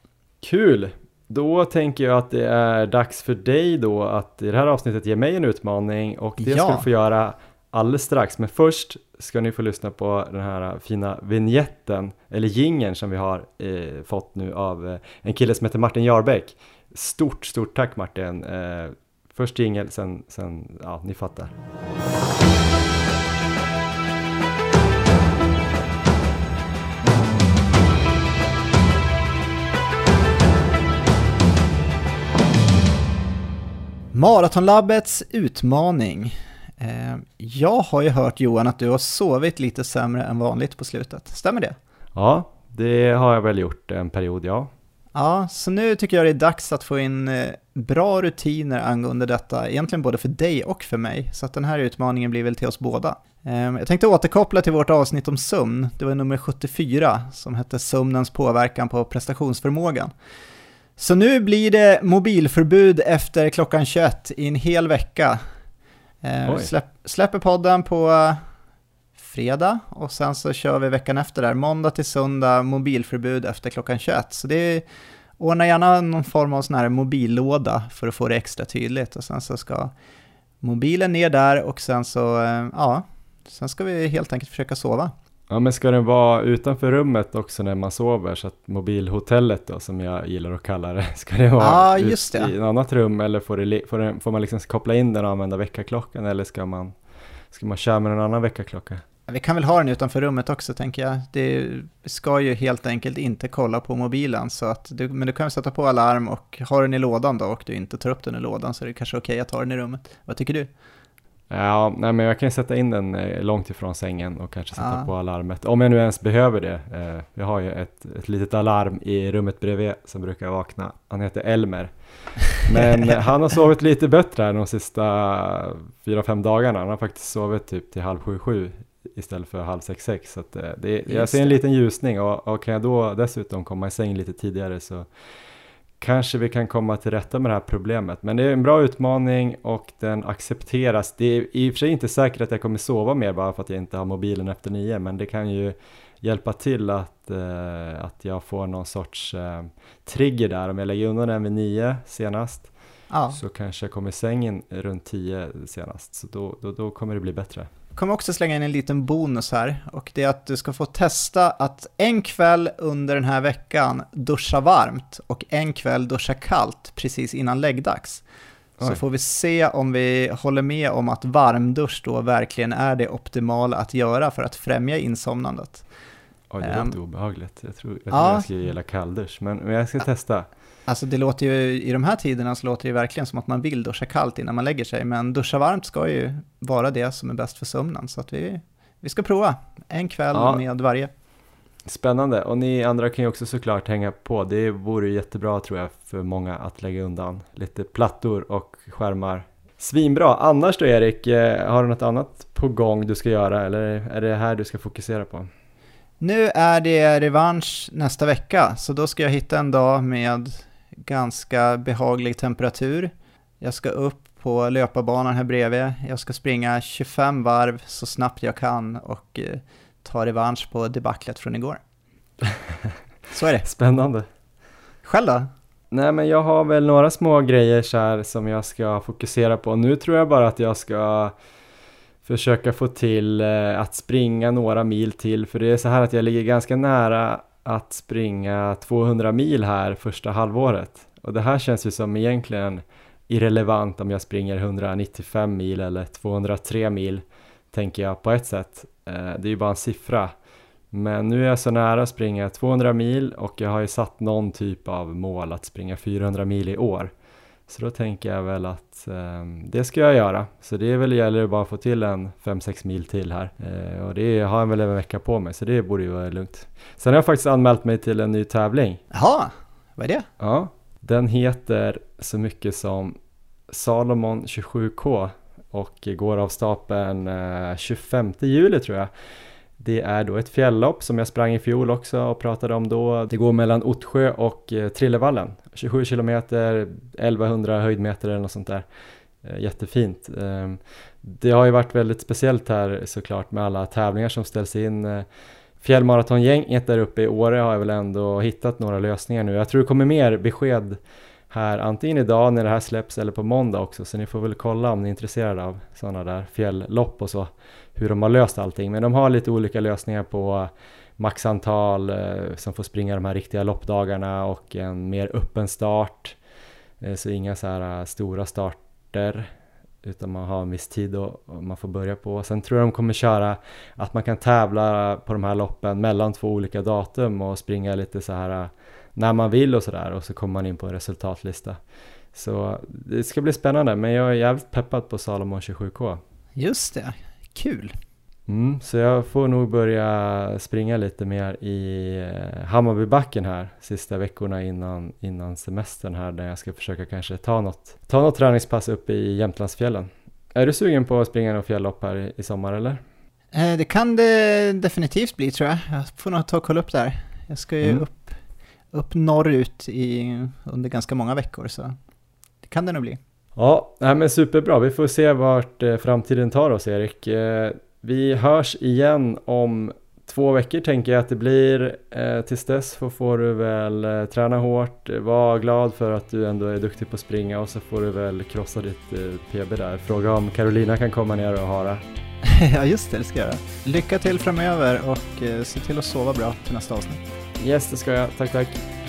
Kul! Då tänker jag att det är dags för dig då att i det här avsnittet ge mig en utmaning och det ja. ska du få göra alldeles strax. Men först ska ni få lyssna på den här fina vignetten, eller gingen som vi har eh, fått nu av eh, en kille som heter Martin Jarbäck. Stort, stort tack Martin! Eh, först jingel, sen, sen, ja, ni fattar. Maratonlabbets utmaning jag har ju hört Johan att du har sovit lite sämre än vanligt på slutet, stämmer det? Ja, det har jag väl gjort en period, ja. Ja, så nu tycker jag det är dags att få in eh, bra rutiner angående detta, egentligen både för dig och för mig, så att den här utmaningen blir väl till oss båda. Ehm, jag tänkte återkoppla till vårt avsnitt om sömn, det var nummer 74, som hette Sömnens påverkan på prestationsförmågan. Så nu blir det mobilförbud efter klockan 21 i en hel vecka. Ehm, släpp, släpper podden på fredag och sen så kör vi veckan efter där, måndag till söndag, mobilförbud efter klockan 21. Så det är, ordna gärna någon form av sån här mobillåda för att få det extra tydligt och sen så ska mobilen ner där och sen så, eh, ja, sen ska vi helt enkelt försöka sova. Ja men ska den vara utanför rummet också när man sover så att mobilhotellet då som jag gillar att kalla det, ska det vara ja, just det. i ett annat rum eller får, det, får, det, får man liksom koppla in den och använda väckarklockan eller ska man, ska man köra med en annan väckarklocka? Vi kan väl ha den utanför rummet också tänker jag. Det ska ju helt enkelt inte kolla på mobilen, så att du, men du kan sätta på alarm och ha den i lådan då och du inte tar upp den i lådan så är det kanske okej okay att ha den i rummet. Vad tycker du? Ja, nej, men jag kan sätta in den eh, långt ifrån sängen och kanske sätta ja. på alarmet. Om jag nu ens behöver det. Eh, jag har ju ett, ett litet alarm i rummet bredvid som brukar vakna. Han heter Elmer. Men han har sovit lite bättre här de sista fyra, fem dagarna. Han har faktiskt sovit typ till halv sju, sju istället för halv sex, sex. Så eh, det, jag ser en liten ljusning och, och kan jag då dessutom komma i säng lite tidigare så kanske vi kan komma till rätta med det här problemet. Men det är en bra utmaning och den accepteras. Det är i och för sig inte säkert att jag kommer sova mer bara för att jag inte har mobilen efter nio, men det kan ju hjälpa till att, eh, att jag får någon sorts eh, trigger där. Om jag lägger undan den vid nio senast ja. så kanske jag kommer i sängen runt tio senast. Så då, då, då kommer det bli bättre kommer också slänga in en liten bonus här och det är att du ska få testa att en kväll under den här veckan duscha varmt och en kväll duscha kallt precis innan läggdags. Oj. Så får vi se om vi håller med om att varmdusch då verkligen är det optimala att göra för att främja insomnandet. Oj, det låter um, obehagligt. Jag tror, jag, tror ja, jag ska gilla kalldusch, men, men jag ska testa. Alltså det låter ju, i de här tiderna så låter det verkligen som att man vill duscha kallt innan man lägger sig, men duscha varmt ska ju vara det som är bäst för sömnen, så att vi, vi ska prova en kväll ja. med varje. Spännande, och ni andra kan ju också såklart hänga på. Det vore jättebra tror jag för många att lägga undan lite plattor och skärmar. Svinbra! Annars då Erik, eh, har du något annat på gång du ska göra eller är det här du ska fokusera på? Nu är det revansch nästa vecka, så då ska jag hitta en dag med ganska behaglig temperatur. Jag ska upp på löparbanan här bredvid. Jag ska springa 25 varv så snabbt jag kan och eh, ta revansch på debaclet från igår. Så är det. Spännande. Själv då? Nej men jag har väl några små grejer så här som jag ska fokusera på. Nu tror jag bara att jag ska försöka få till eh, att springa några mil till för det är så här att jag ligger ganska nära att springa 200 mil här första halvåret. Och det här känns ju som egentligen irrelevant om jag springer 195 mil eller 203 mil, tänker jag på ett sätt. Eh, det är ju bara en siffra. Men nu är jag så nära att springa 200 mil och jag har ju satt någon typ av mål att springa 400 mil i år. Så då tänker jag väl att eh, det ska jag göra. Så det är väl gäller bara att få till en 5-6 mil till här. Eh, och det har jag väl en vecka på mig så det borde ju vara lugnt. Sen har jag faktiskt anmält mig till en ny tävling. Jaha, vad är det? Ja, den heter så mycket som Salomon 27K och går av stapeln eh, 25 juli tror jag. Det är då ett fjälllopp som jag sprang i fjol också och pratade om då. Det går mellan Ottsjö och eh, Trillevallen. 27 kilometer, 1100 höjdmeter eller något sånt där. Eh, jättefint. Ehm, det har ju varit väldigt speciellt här såklart med alla tävlingar som ställs in. Eh, Fjällmaratongänget där uppe i Åre har jag väl ändå hittat några lösningar nu. Jag tror det kommer mer besked här antingen idag när det här släpps eller på måndag också så ni får väl kolla om ni är intresserade av sådana där fjälllopp och så hur de har löst allting men de har lite olika lösningar på maxantal eh, som får springa de här riktiga loppdagarna och en mer öppen start eh, så inga så här eh, stora starter utan man har en viss tid och, och man får börja på. Sen tror jag de kommer köra att man kan tävla på de här loppen mellan två olika datum och springa lite så här när man vill och sådär och så kommer man in på en resultatlista. Så det ska bli spännande men jag är jävligt peppad på Salomon 27K. Just det, kul! Mm, så jag får nog börja springa lite mer i eh, Hammarbybacken här sista veckorna innan, innan semestern här där jag ska försöka kanske ta något, ta något träningspass uppe i Jämtlandsfjällen. Är du sugen på att springa något fjälllopp här i, i sommar eller? Eh, det kan det definitivt bli tror jag. Jag får nog ta och kolla upp där. Jag ska ju Mm. upp, upp norrut i, under ganska många veckor så det kan det nog bli. Ja, nej men superbra. Vi får se vart eh, framtiden tar oss Erik. Eh, vi hörs igen om två veckor tänker jag att det blir. Eh, tills dess får, du väl träna hårt, var glad för att du ändå är duktig på att springa och så får du väl krossa ditt PB där. Fråga om Carolina kan komma ner och hara. ja just det, det ska jag göra. Lycka till framöver och se till att sova bra till nästa avsnitt. Yes, det ska jag. Tack, tack.